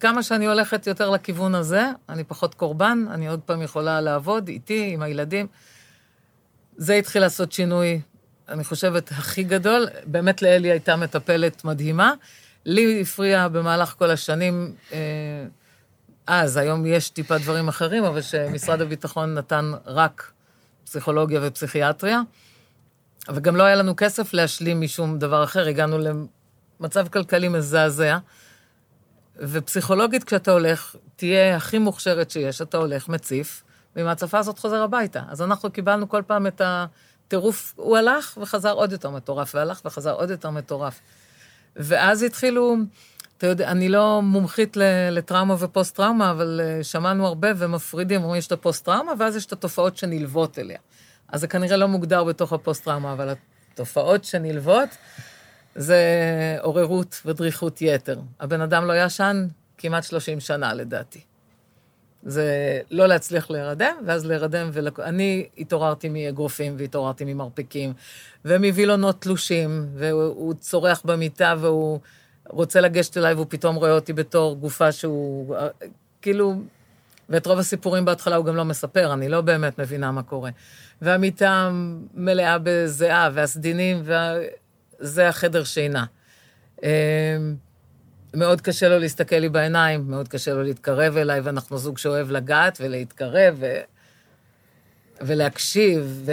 S2: כמה שאני הולכת יותר לכיוון הזה, אני פחות קורבן, אני עוד פעם יכולה לעבוד איתי, עם הילדים. זה התחיל לעשות שינוי, אני חושבת, הכי גדול. באמת לאלי הייתה מטפלת מדהימה. לי הפריע במהלך כל השנים אה, אז, היום יש טיפה דברים אחרים, אבל שמשרד הביטחון נתן רק פסיכולוגיה ופסיכיאטריה, וגם לא היה לנו כסף להשלים משום דבר אחר, הגענו למצב כלכלי מזעזע. ופסיכולוגית, כשאתה הולך, תהיה הכי מוכשרת שיש, אתה הולך, מציף, ועם ההצפה הזאת חוזר הביתה. אז אנחנו קיבלנו כל פעם את הטירוף, הוא הלך וחזר עוד יותר מטורף, והלך וחזר עוד יותר מטורף. ואז התחילו... אתה יודע, אני לא מומחית לטראומה ופוסט-טראומה, אבל אה, שמענו הרבה ומפרידים, אומרים, יש את הפוסט-טראומה, ואז יש את התופעות שנלוות אליה. אז זה כנראה לא מוגדר בתוך הפוסט-טראומה, אבל התופעות שנלוות זה עוררות ודריכות יתר. הבן אדם לא ישן כמעט 30 שנה, לדעתי. זה לא להצליח להירדם, ואז להירדם ולק... אני התעוררתי מאגרופים והתעוררתי ממרפקים, ומווילונות תלושים, והוא צורח במיטה והוא... רוצה לגשת אליי והוא פתאום רואה אותי בתור גופה שהוא... כאילו... ואת רוב הסיפורים בהתחלה הוא גם לא מספר, אני לא באמת מבינה מה קורה. והמיטה מלאה בזיעה, והסדינים, וזה החדר שינה. אמ, מאוד קשה לו להסתכל לי בעיניים, מאוד קשה לו להתקרב אליי, ואנחנו זוג שאוהב לגעת ולהתקרב ו... ולהקשיב,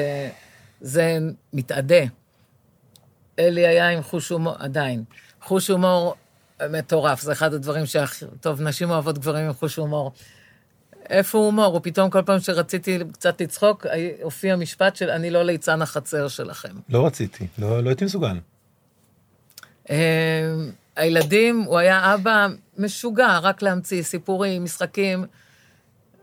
S2: וזה מתאדה. אלי היה עם חוש הומור, עדיין. חוש הומור מטורף, זה אחד הדברים שהכי... טוב, נשים אוהבות גברים עם חוש הומור. איפה הומור? הוא פתאום כל פעם שרציתי קצת לצחוק, הופיע משפט של אני לא ליצן החצר שלכם.
S3: לא רציתי, לא, לא הייתי מסוגל.
S2: אה, הילדים, הוא היה אבא משוגע, רק להמציא סיפורים, משחקים,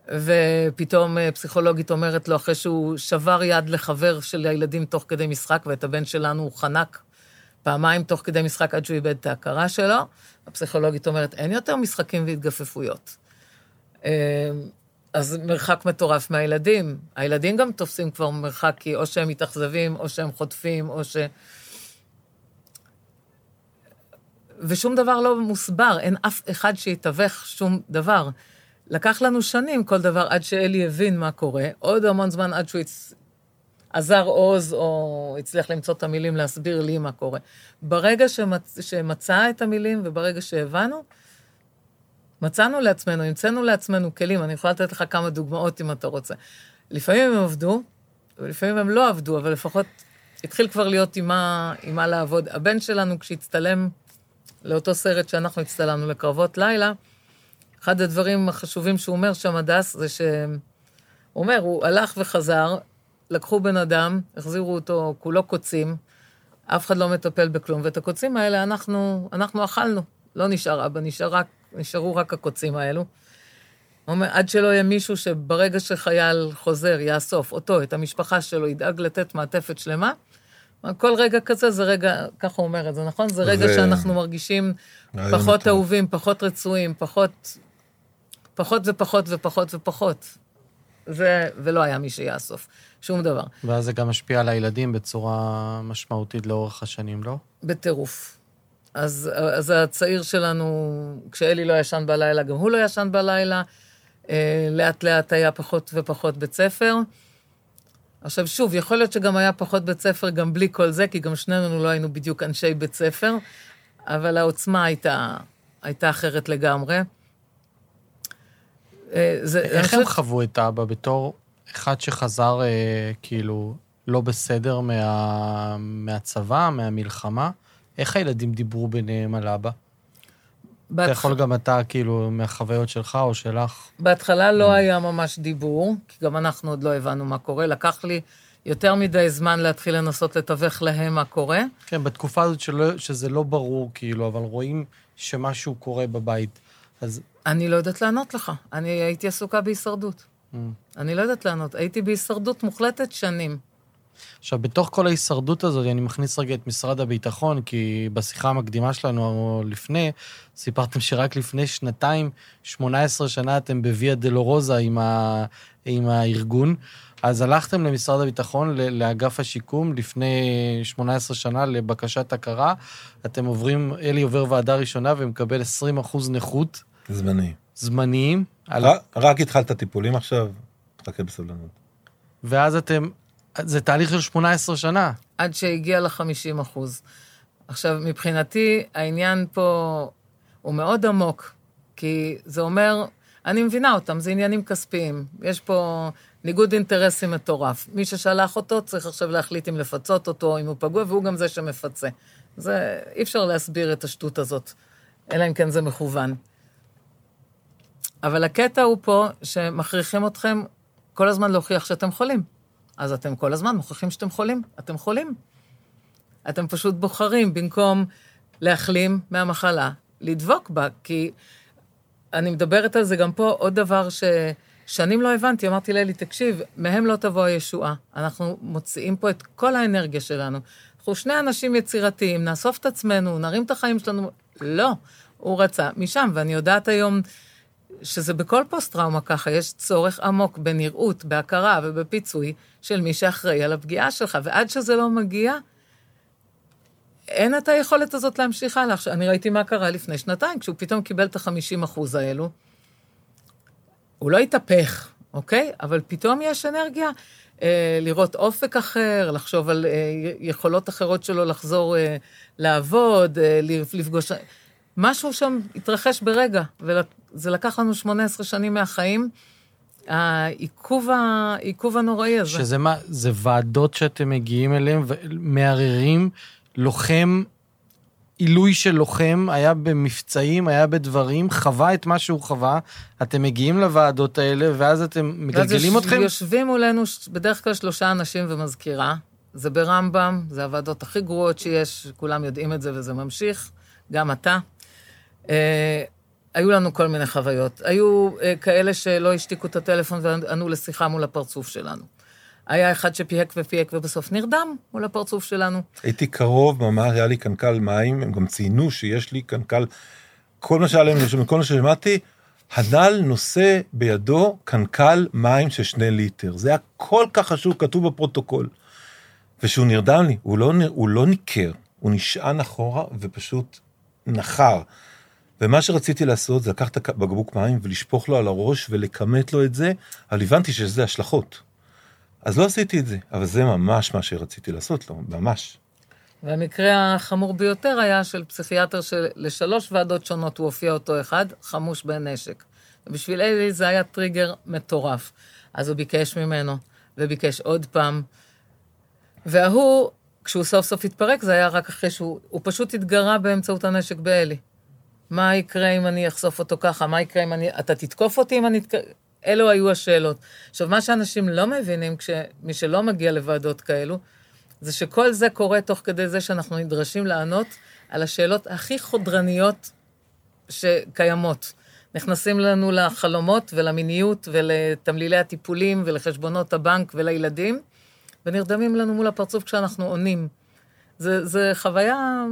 S2: ופתאום אה, פסיכולוגית אומרת לו, אחרי שהוא שבר יד לחבר של הילדים תוך כדי משחק, ואת הבן שלנו הוא חנק פעמיים תוך כדי משחק עד שהוא איבד את ההכרה שלו. הפסיכולוגית אומרת, אין יותר משחקים והתגפפויות. אמ, אז מרחק מטורף מהילדים. הילדים גם תופסים כבר מרחק, כי או שהם מתאכזבים, או שהם חוטפים, או ש... ושום דבר לא מוסבר, אין אף אחד שיתווך שום דבר. לקח לנו שנים כל דבר עד שאלי הבין מה קורה, עוד המון זמן עד שהוא. עזר עוז או הצליח למצוא את המילים להסביר לי מה קורה. ברגע שמצ... שמצא את המילים וברגע שהבנו, מצאנו לעצמנו, המצאנו לעצמנו כלים, אני יכולה לתת לך כמה דוגמאות אם אתה רוצה. לפעמים הם עבדו, ולפעמים הם לא עבדו, אבל לפחות התחיל כבר להיות עם מה, עם מה לעבוד. הבן שלנו, כשהצטלם לאותו סרט שאנחנו הצטלמנו לקרבות לילה, אחד הדברים החשובים שהוא אומר שם, הדס, זה שהוא אומר, הוא הלך וחזר, לקחו בן אדם, החזירו אותו כולו קוצים, אף אחד לא מטפל בכלום, ואת הקוצים האלה אנחנו, אנחנו אכלנו. לא נשאר אבא, נשאר רק, נשארו רק הקוצים האלו. אומר, עד שלא יהיה מישהו שברגע שחייל חוזר, יאסוף אותו, את המשפחה שלו, ידאג לתת מעטפת שלמה, כל רגע כזה זה רגע, ככה הוא אומר את זה, נכון? זה רגע ו... שאנחנו מרגישים פחות אהובים, פחות רצויים, פחות, פחות ופחות ופחות ופחות. זה, ולא היה מי שיאסוף, שום דבר.
S1: ואז זה גם משפיע על הילדים בצורה משמעותית לאורך השנים, לא?
S2: בטירוף. אז, אז הצעיר שלנו, כשאלי לא ישן בלילה, גם הוא לא ישן בלילה. אה, לאט לאט היה פחות ופחות בית ספר. עכשיו שוב, יכול להיות שגם היה פחות בית ספר גם בלי כל זה, כי גם שנינו לא היינו בדיוק אנשי בית ספר, אבל העוצמה הייתה, הייתה אחרת לגמרי.
S1: אה, זה, איך הם. חוו את אבא בתור אחד שחזר אה, כאילו לא בסדר מה, מהצבא, מהמלחמה? איך הילדים דיברו ביניהם על אבא? בהתח... אתה יכול גם אתה, כאילו, מהחוויות שלך או שלך.
S2: בהתחלה לא mm. היה ממש דיבור, כי גם אנחנו עוד לא הבנו מה קורה. לקח לי יותר מדי זמן להתחיל לנסות לתווך להם מה קורה.
S1: כן, בתקופה הזאת שלא, שזה לא ברור, כאילו, אבל רואים שמשהו קורה בבית. אז...
S2: אני לא יודעת לענות לך. אני הייתי עסוקה בהישרדות. Mm. אני לא יודעת לענות. הייתי בהישרדות מוחלטת שנים.
S1: עכשיו, בתוך כל ההישרדות הזאת, אני מכניס רגע את משרד הביטחון, כי בשיחה המקדימה שלנו לפני, סיפרתם שרק לפני שנתיים, 18 שנה אתם בוויה דלורוזה עם, ה, עם הארגון. אז הלכתם למשרד הביטחון, לאגף השיקום, לפני 18 שנה לבקשת הכרה. אתם עוברים, אלי עובר ועדה ראשונה ומקבל 20 אחוז נכות.
S3: זמני.
S1: זמניים.
S3: רק, על... רק התחלת טיפולים עכשיו, תחכה בסבלנות.
S1: ואז אתם זה תהליך של 18 שנה.
S2: עד שהגיע ל-50 אחוז. עכשיו, מבחינתי, העניין פה הוא מאוד עמוק, כי זה אומר, אני מבינה אותם, זה עניינים כספיים. יש פה ניגוד אינטרסים מטורף. מי ששלח אותו צריך עכשיו להחליט אם לפצות אותו, אם הוא פגוע, והוא גם זה שמפצה. זה, אי אפשר להסביר את השטות הזאת, אלא אם כן זה מכוון. אבל הקטע הוא פה שמכריחים אתכם כל הזמן להוכיח שאתם חולים. אז אתם כל הזמן מוכיחים שאתם חולים. אתם חולים. אתם פשוט בוחרים, במקום להחלים מהמחלה, לדבוק בה, כי אני מדברת על זה גם פה, עוד דבר ששנים לא הבנתי, אמרתי לאלי, תקשיב, מהם לא תבוא הישועה. אנחנו מוציאים פה את כל האנרגיה שלנו. אנחנו שני אנשים יצירתיים, נאסוף את עצמנו, נרים את החיים שלנו. לא, הוא רצה משם, ואני יודעת היום שזה בכל פוסט-טראומה ככה, יש צורך עמוק בנראות, בהכרה ובפיצוי של מי שאחראי על הפגיעה שלך, ועד שזה לא מגיע, אין את היכולת הזאת להמשיך הלאה. עכשיו, אני ראיתי מה קרה לפני שנתיים, כשהוא פתאום קיבל את ה-50 אחוז האלו. הוא לא התהפך, אוקיי? אבל פתאום יש אנרגיה אה, לראות אופק אחר, לחשוב על אה, יכולות אחרות שלו לחזור אה, לעבוד, אה, לפגוש... משהו שם התרחש ברגע, וזה לקח לנו 18 שנים מהחיים. העיכוב, העיכוב הנוראי הזה.
S1: שזה מה, זה ועדות שאתם מגיעים אליהן ומערערים לוחם, עילוי של לוחם, היה במבצעים, היה בדברים, חווה את מה שהוא חווה, אתם מגיעים לוועדות האלה, ואז אתם מגלגלים
S2: ואז
S1: אתכם?
S2: יושבים מולנו בדרך כלל שלושה אנשים ומזכירה. זה ברמב"ם, זה הוועדות הכי גרועות שיש, כולם יודעים את זה וזה ממשיך, גם אתה. אה, היו לנו כל מיני חוויות. היו אה, כאלה שלא השתיקו את הטלפון וענו לשיחה מול הפרצוף שלנו. היה אחד שפיהק ופיהק ובסוף נרדם מול הפרצוף שלנו.
S3: הייתי קרוב, ממש היה לי קנקל מים, הם גם ציינו שיש לי קנקל, כל מה שהיה להם, כל מה ששמעתי, הנ"ל נושא בידו קנקל מים של שני ליטר. זה היה כל כך חשוב, כתוב בפרוטוקול. ושהוא נרדם לי, הוא לא, הוא לא ניכר, הוא נשען אחורה ופשוט נחר. ומה שרציתי לעשות זה לקחת את הבקבוק מים ולשפוך לו על הראש ולכמת לו את זה, אבל הבנתי שיש לזה השלכות. אז לא עשיתי את זה, אבל זה ממש מה שרציתי לעשות לו, ממש.
S2: והמקרה החמור ביותר היה של פסיכיאטר שלשלוש ועדות שונות הוא הופיע אותו אחד, חמוש בנשק. ובשביל אלי זה היה טריגר מטורף. אז הוא ביקש ממנו, וביקש עוד פעם. וההוא, כשהוא סוף סוף התפרק, זה היה רק אחרי שהוא פשוט התגרה באמצעות הנשק באלי. מה יקרה אם אני אחשוף אותו ככה? מה יקרה אם אני... אתה תתקוף אותי אם אני... אלו היו השאלות. עכשיו, מה שאנשים לא מבינים, מי שלא מגיע לוועדות כאלו, זה שכל זה קורה תוך כדי זה שאנחנו נדרשים לענות על השאלות הכי חודרניות שקיימות. נכנסים לנו לחלומות ולמיניות ולתמלילי הטיפולים ולחשבונות הבנק ולילדים, ונרדמים לנו מול הפרצוף כשאנחנו עונים. זה חוויה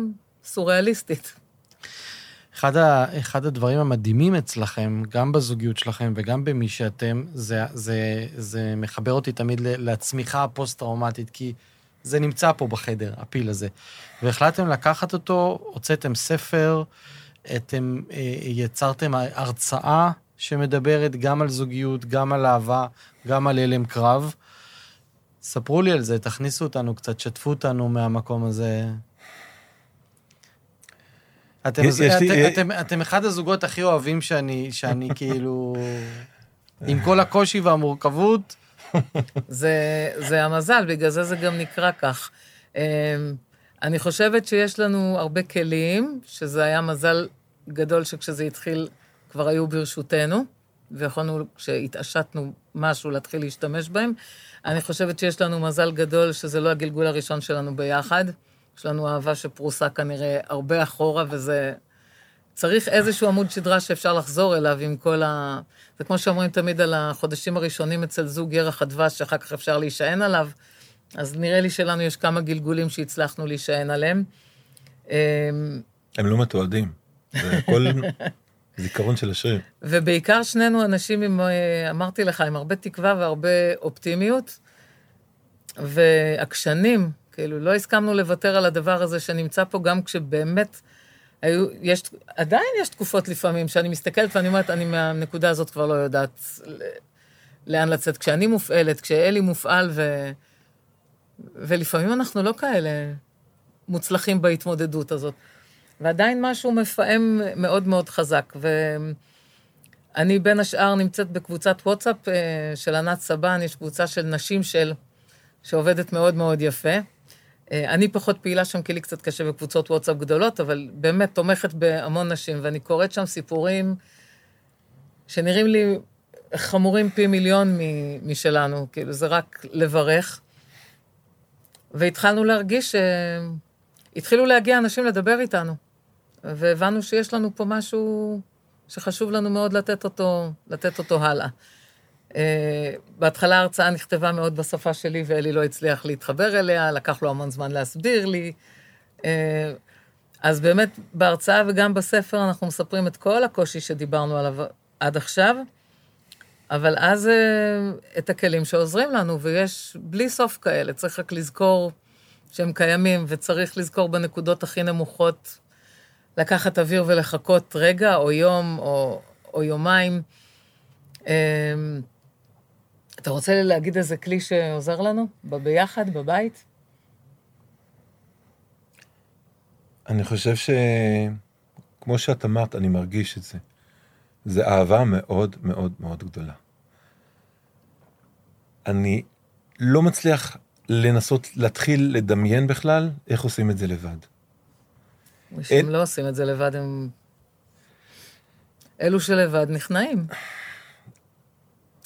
S2: סוריאליסטית.
S1: אחד, ה, אחד הדברים המדהימים אצלכם, גם בזוגיות שלכם וגם במי שאתם, זה, זה, זה מחבר אותי תמיד לצמיחה הפוסט-טראומטית, כי זה נמצא פה בחדר, הפיל הזה. והחלטתם לקחת אותו, הוצאתם ספר, אתם אה, יצרתם הרצאה שמדברת גם על זוגיות, גם על אהבה, גם על הלם קרב. ספרו לי על זה, תכניסו אותנו קצת, שתפו אותנו מהמקום הזה. אתם, יש, אתם, לי... אתם, אתם אחד הזוגות הכי אוהבים שאני, שאני כאילו... עם כל הקושי והמורכבות.
S2: זה, זה המזל, בגלל זה זה גם נקרא כך. אמ, אני חושבת שיש לנו הרבה כלים, שזה היה מזל גדול שכשזה התחיל כבר היו ברשותנו, ויכולנו, כשהתעשתנו משהו, להתחיל להשתמש בהם. אני חושבת שיש לנו מזל גדול שזה לא הגלגול הראשון שלנו ביחד. יש לנו אהבה שפרוסה כנראה הרבה אחורה, וזה... צריך איזשהו עמוד שדרה שאפשר לחזור אליו עם כל ה... זה כמו שאומרים תמיד על החודשים הראשונים אצל זוג ירח הדבש, שאחר כך אפשר להישען עליו. אז נראה לי שלנו יש כמה גלגולים שהצלחנו להישען עליהם.
S3: אמ, הם לא מתועדים. זה הכל זיכרון של השריר.
S2: ובעיקר שנינו אנשים עם, אה, אמרתי לך, עם הרבה תקווה והרבה אופטימיות. ועקשנים, כאילו, לא הסכמנו לוותר על הדבר הזה שנמצא פה, גם כשבאמת היו, יש, עדיין יש תקופות לפעמים שאני מסתכלת ואני אומרת, אני מהנקודה הזאת כבר לא יודעת לאן לצאת. כשאני מופעלת, כשאלי מופעל, ו, ולפעמים אנחנו לא כאלה מוצלחים בהתמודדות הזאת. ועדיין משהו מפעם מאוד מאוד חזק. ואני בין השאר נמצאת בקבוצת וואטסאפ אה, של ענת סבן, יש קבוצה של נשים של, שעובדת מאוד מאוד יפה. אה, אני פחות פעילה שם, כי לי קצת קשה בקבוצות וואטסאפ גדולות, אבל באמת תומכת בהמון נשים, ואני קוראת שם סיפורים שנראים לי חמורים פי מיליון משלנו, כאילו, זה רק לברך. והתחלנו להרגיש שהתחילו להגיע אנשים לדבר איתנו, והבנו שיש לנו פה משהו שחשוב לנו מאוד לתת אותו, לתת אותו הלאה. Uh, בהתחלה ההרצאה נכתבה מאוד בשפה שלי, ואלי לא הצליח להתחבר אליה, לקח לו המון זמן להסביר לי. Uh, אז באמת, בהרצאה וגם בספר אנחנו מספרים את כל הקושי שדיברנו עליו עד עכשיו, אבל אז uh, את הכלים שעוזרים לנו, ויש בלי סוף כאלה, צריך רק לזכור שהם קיימים, וצריך לזכור בנקודות הכי נמוכות, לקחת אוויר ולחכות רגע, או יום, או, או יומיים. אתה רוצה להגיד איזה כלי שעוזר לנו? ביחד, בבית?
S3: אני חושב שכמו שאת אמרת, אני מרגיש את זה. זה אהבה מאוד מאוד מאוד גדולה. אני לא מצליח לנסות להתחיל לדמיין בכלל איך עושים את זה לבד.
S2: אנשים אין... לא עושים את זה לבד, הם... אלו שלבד נכנעים.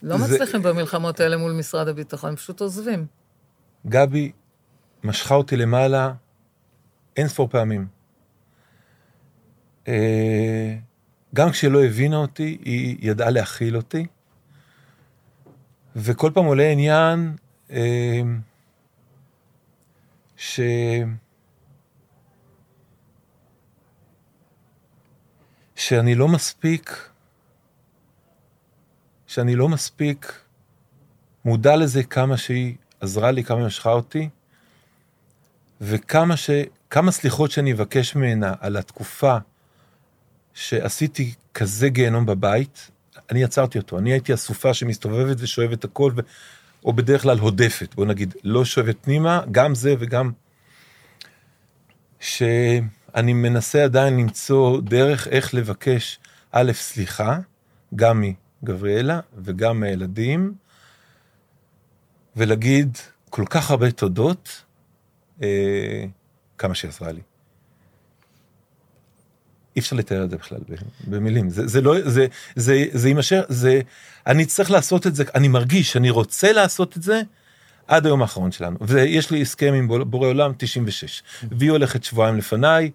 S2: לא זה... מצליחים במלחמות האלה מול משרד הביטחון, הם פשוט עוזבים.
S3: גבי משכה אותי למעלה אין ספור פעמים. אה, גם כשלא הבינה אותי, היא ידעה להכיל אותי. וכל פעם עולה עניין אה, ש... שאני לא מספיק שאני לא מספיק מודע לזה כמה שהיא עזרה לי, כמה היא משכה אותי, וכמה ש... כמה סליחות שאני אבקש ממנה על התקופה שעשיתי כזה גיהנום בבית, אני עצרתי אותו, אני הייתי אסופה שמסתובבת ושואבת הכל, ו... או בדרך כלל הודפת, בוא נגיד, לא שואבת פנימה, גם זה וגם... שאני מנסה עדיין למצוא דרך איך לבקש, א', סליחה, גם מגבריאלה וגם מהילדים, ולהגיד כל כך הרבה תודות, אה, כמה שהיא עזרה לי. אי אפשר לתאר את זה בכלל במילים, זה, זה לא, זה, זה, זה יימשך, זה, אני צריך לעשות את זה, אני מרגיש, אני רוצה לעשות את זה עד היום האחרון שלנו. ויש לי הסכם עם בורא עולם 96, והיא הולכת שבועיים לפניי.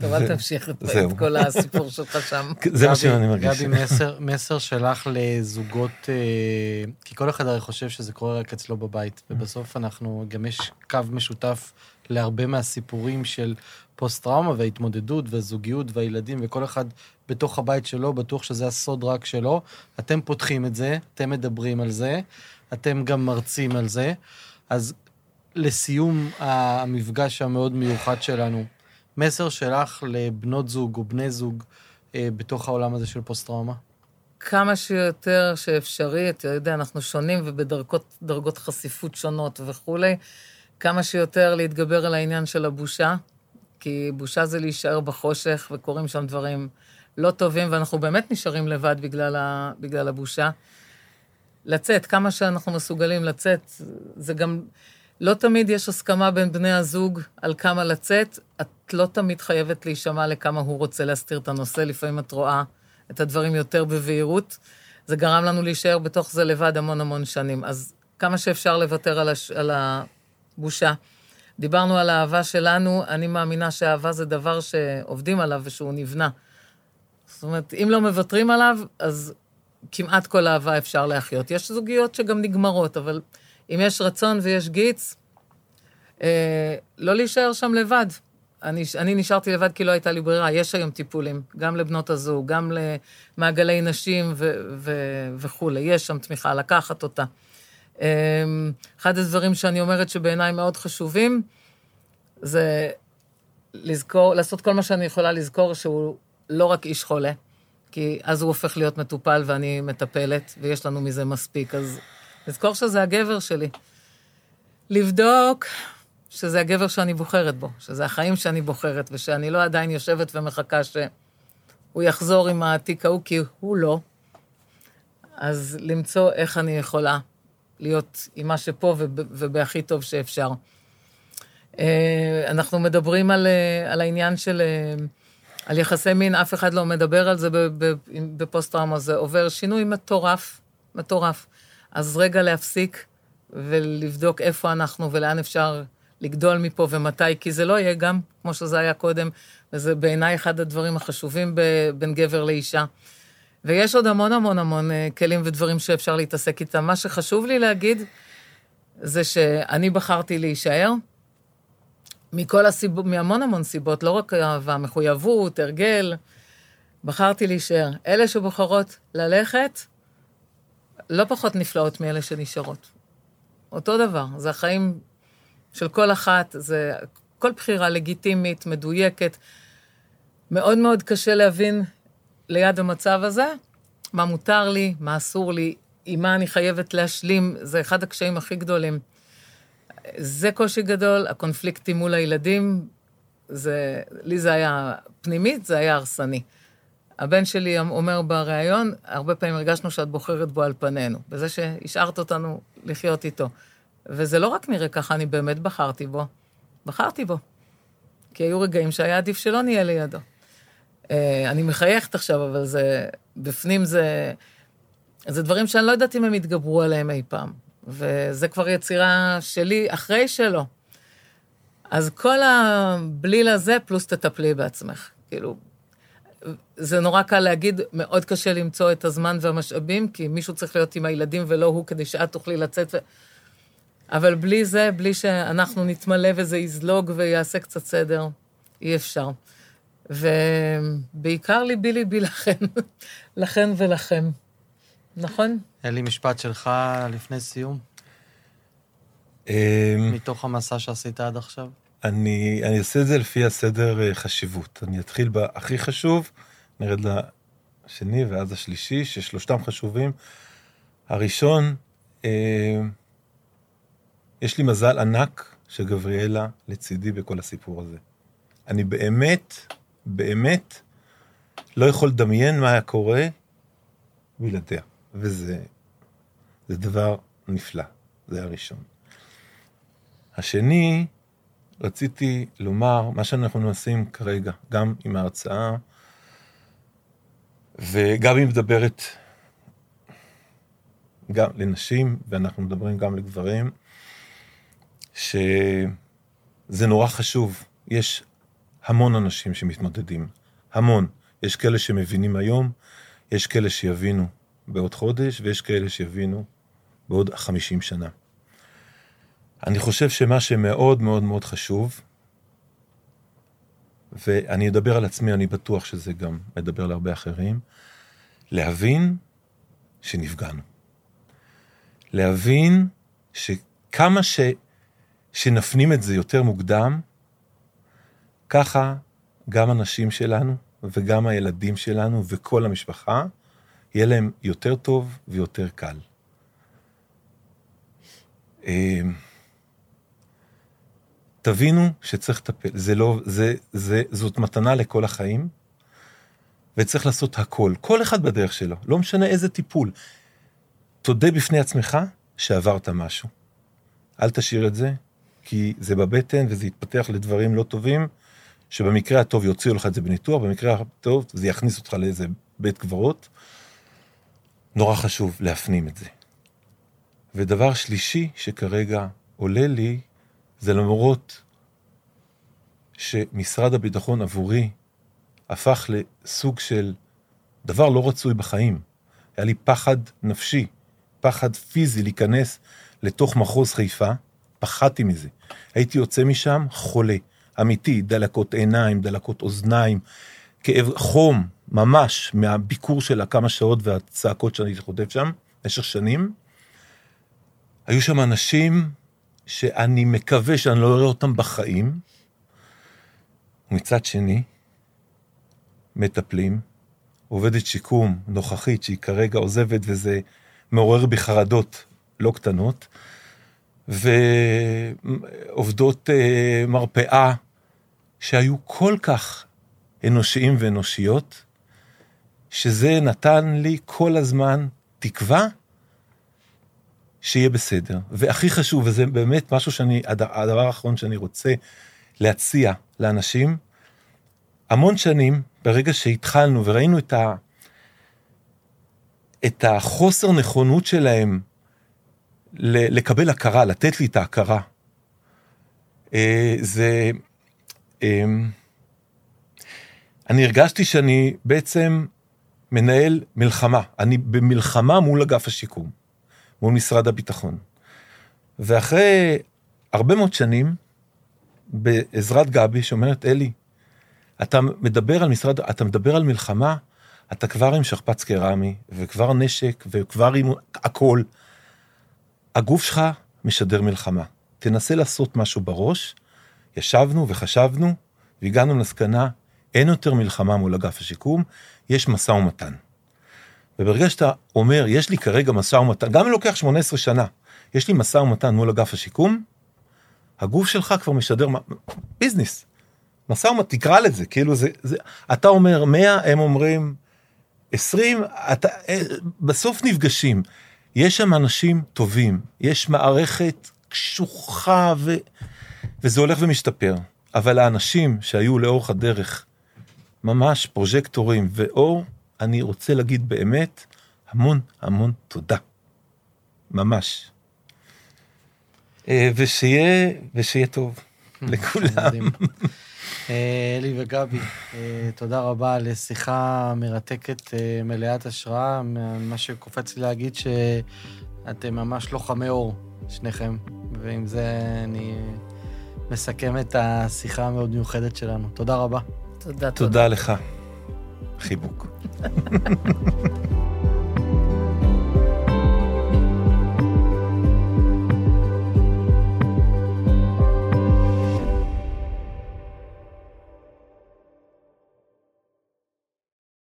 S2: טוב, אל תמשיך את כל הסיפור שלך שם.
S3: זה מה שאני מרגיש.
S1: גבי, מסר שלך לזוגות, אה, כי כל אחד הרי חושב שזה קורה רק אצלו בבית, ובסוף אנחנו, גם יש קו משותף להרבה מהסיפורים של פוסט-טראומה וההתמודדות והזוגיות והילדים, וכל אחד בתוך הבית שלו, בטוח שזה הסוד רק שלו. אתם פותחים את זה, אתם מדברים על זה, אתם גם מרצים על זה. אז לסיום המפגש המאוד מיוחד שלנו, מסר שלך לבנות זוג או בני זוג אה, בתוך העולם הזה של פוסט-טראומה?
S2: כמה שיותר שאפשרי, אתה יודע, אנחנו שונים ובדרגות חשיפות שונות וכולי, כמה שיותר להתגבר על העניין של הבושה, כי בושה זה להישאר בחושך, וקורים שם דברים לא טובים, ואנחנו באמת נשארים לבד בגלל, ה, בגלל הבושה. לצאת, כמה שאנחנו מסוגלים לצאת, זה גם... לא תמיד יש הסכמה בין בני הזוג על כמה לצאת. את לא תמיד חייבת להישמע לכמה הוא רוצה להסתיר את הנושא, לפעמים את רואה את הדברים יותר בבהירות. זה גרם לנו להישאר בתוך זה לבד המון המון שנים. אז כמה שאפשר לוותר על, הש... על הבושה. דיברנו על האהבה שלנו, אני מאמינה שאהבה זה דבר שעובדים עליו ושהוא נבנה. זאת אומרת, אם לא מוותרים עליו, אז כמעט כל אהבה אפשר להחיות. יש זוגיות שגם נגמרות, אבל אם יש רצון ויש גיץ, אה, לא להישאר שם לבד. אני, אני נשארתי לבד כי לא הייתה לי ברירה. יש היום טיפולים, גם לבנות הזוג, גם למעגלי נשים ו, ו, וכולי. יש שם תמיכה, לקחת אותה. אמ, אחד הדברים שאני אומרת שבעיניי מאוד חשובים, זה לזכור, לעשות כל מה שאני יכולה לזכור שהוא לא רק איש חולה, כי אז הוא הופך להיות מטופל ואני מטפלת, ויש לנו מזה מספיק, אז לזכור שזה הגבר שלי. לבדוק שזה הגבר שאני בוחרת בו, שזה החיים שאני בוחרת, ושאני לא עדיין יושבת ומחכה שהוא יחזור עם התיק ההוא, כי הוא לא. אז למצוא איך אני יכולה להיות עם מה שפה ובהכי טוב שאפשר. אה, אנחנו מדברים על, אה, על העניין של... אה, על יחסי מין, אף אחד לא מדבר על זה בפוסט-טראומה, זה עובר שינוי מטורף, מטורף. אז רגע להפסיק ולבדוק איפה אנחנו ולאן אפשר לגדול מפה ומתי, כי זה לא יהיה גם כמו שזה היה קודם, וזה בעיניי אחד הדברים החשובים בין גבר לאישה. ויש עוד המון המון המון אה, כלים ודברים שאפשר להתעסק איתם. מה שחשוב לי להגיד, זה שאני בחרתי להישאר, מכל הסיבות, מהמון המון סיבות, לא רק אהבה, מחויבות, הרגל, בחרתי להישאר. אלה שבוחרות ללכת, לא פחות נפלאות מאלה שנשארות. אותו דבר, זה החיים של כל אחת, זה כל בחירה לגיטימית, מדויקת. מאוד מאוד קשה להבין ליד המצב הזה, מה מותר לי, מה אסור לי, עם מה אני חייבת להשלים, זה אחד הקשיים הכי גדולים. זה קושי גדול, הקונפליקטים מול הילדים, זה, לי זה היה פנימית, זה היה הרסני. הבן שלי אומר בריאיון, הרבה פעמים הרגשנו שאת בוחרת בו על פנינו, בזה שהשארת אותנו לחיות איתו. וזה לא רק נראה ככה, אני באמת בחרתי בו. בחרתי בו. כי היו רגעים שהיה עדיף שלא נהיה לידו. אה, אני מחייכת עכשיו, אבל זה, בפנים זה, זה דברים שאני לא יודעת אם הם יתגברו עליהם אי פעם. וזה כבר יצירה שלי אחרי שלו. אז כל הבליל הזה, פלוס תטפלי בעצמך. כאילו, זה נורא קל להגיד, מאוד קשה למצוא את הזמן והמשאבים, כי מישהו צריך להיות עם הילדים ולא הוא, כדי שאת תוכלי לצאת. ו... אבל בלי זה, בלי שאנחנו נתמלא וזה יזלוג ויעשה קצת סדר, אי אפשר. ובעיקר ליבי ליבי לכן, לכן ולכם. נכון?
S1: אלי, משפט שלך לפני סיום.
S3: אמ,
S1: מתוך המסע שעשית עד עכשיו.
S3: אני, אני אעשה את זה לפי הסדר אה, חשיבות. אני אתחיל בהכי חשוב, נרד לשני ואז השלישי, ששלושתם חשובים. הראשון, אה, יש לי מזל ענק שגבריאלה לצידי בכל הסיפור הזה. אני באמת, באמת, לא יכול לדמיין מה היה קורה בלעדיה. וזה זה דבר נפלא, זה הראשון. השני, רציתי לומר, מה שאנחנו עושים כרגע, גם עם ההרצאה, וגם היא מדברת גם לנשים, ואנחנו מדברים גם לגברים, שזה נורא חשוב. יש המון אנשים שמתמודדים, המון. יש כאלה שמבינים היום, יש כאלה שיבינו בעוד חודש, ויש כאלה שיבינו בעוד חמישים שנה. אני חושב שמה שמאוד מאוד מאוד חשוב, ואני אדבר על עצמי, אני בטוח שזה גם מדבר להרבה אחרים, להבין שנפגענו. להבין שכמה ש, שנפנים את זה יותר מוקדם, ככה גם הנשים שלנו וגם הילדים שלנו וכל המשפחה, יהיה להם יותר טוב ויותר קל. תבינו שצריך לטפל, זה לא, זה, זה, זאת מתנה לכל החיים, וצריך לעשות הכל, כל אחד בדרך שלו, לא משנה איזה טיפול. תודה בפני עצמך שעברת משהו. אל תשאיר את זה, כי זה בבטן וזה יתפתח לדברים לא טובים, שבמקרה הטוב יוציאו לך את זה בניתוח, במקרה הטוב זה יכניס אותך לאיזה בית קברות. נורא חשוב להפנים את זה. ודבר שלישי שכרגע עולה לי, זה למרות שמשרד הביטחון עבורי הפך לסוג של דבר לא רצוי בחיים. היה לי פחד נפשי, פחד פיזי להיכנס לתוך מחוז חיפה, פחדתי מזה. הייתי יוצא משם חולה, אמיתי, דלקות עיניים, דלקות אוזניים, כאב חום, ממש, מהביקור של הכמה שעות והצעקות שאני חוטף שם, במשך שנים. היו שם אנשים שאני מקווה שאני לא אראה אותם בחיים, ומצד שני, מטפלים, עובדת שיקום נוכחית שהיא כרגע עוזבת וזה מעורר בי חרדות לא קטנות, ועובדות uh, מרפאה שהיו כל כך אנושיים ואנושיות, שזה נתן לי כל הזמן תקווה שיהיה בסדר. והכי חשוב, וזה באמת משהו שאני, הדבר האחרון שאני רוצה להציע לאנשים, המון שנים, ברגע שהתחלנו וראינו את, ה, את החוסר נכונות שלהם לקבל הכרה, לתת לי את ההכרה, אה, זה... אמ, אני הרגשתי שאני בעצם מנהל מלחמה. אני במלחמה מול אגף השיקום, מול משרד הביטחון. ואחרי הרבה מאוד שנים, בעזרת גבי, שאומרת, אלי, אתה מדבר על משרד, אתה מדבר על מלחמה, אתה כבר עם שכפ"ץ קרמי, וכבר נשק, וכבר עם הכל. הגוף שלך משדר מלחמה. תנסה לעשות משהו בראש. ישבנו וחשבנו, והגענו למסקנה, אין יותר מלחמה מול אגף השיקום, יש משא ומתן. וברגע שאתה אומר, יש לי כרגע משא ומתן, גם אם לוקח 18 שנה, יש לי משא ומתן מול אגף השיקום, הגוף שלך כבר משדר ביזנס. משא ומתן, תקרא לזה, כאילו זה, זה, אתה אומר 100, הם אומרים 20, אתה, אה, בסוף נפגשים. יש שם אנשים טובים, יש מערכת קשוחה ו, וזה הולך ומשתפר. אבל האנשים שהיו לאורך הדרך ממש פרוז'קטורים ואור, אני רוצה להגיד באמת המון המון תודה. ממש. אה, ושיהיה, ושיהיה טוב לכולם.
S1: אה, אלי וגבי, אה, תודה רבה על שיחה מרתקת, מלאת השראה. מה שקופץ לי להגיד שאתם ממש לוחמי אור, שניכם, ועם זה אני מסכם את השיחה המאוד מיוחדת שלנו. תודה רבה.
S2: תודה, תודה.
S3: תודה לך. pris.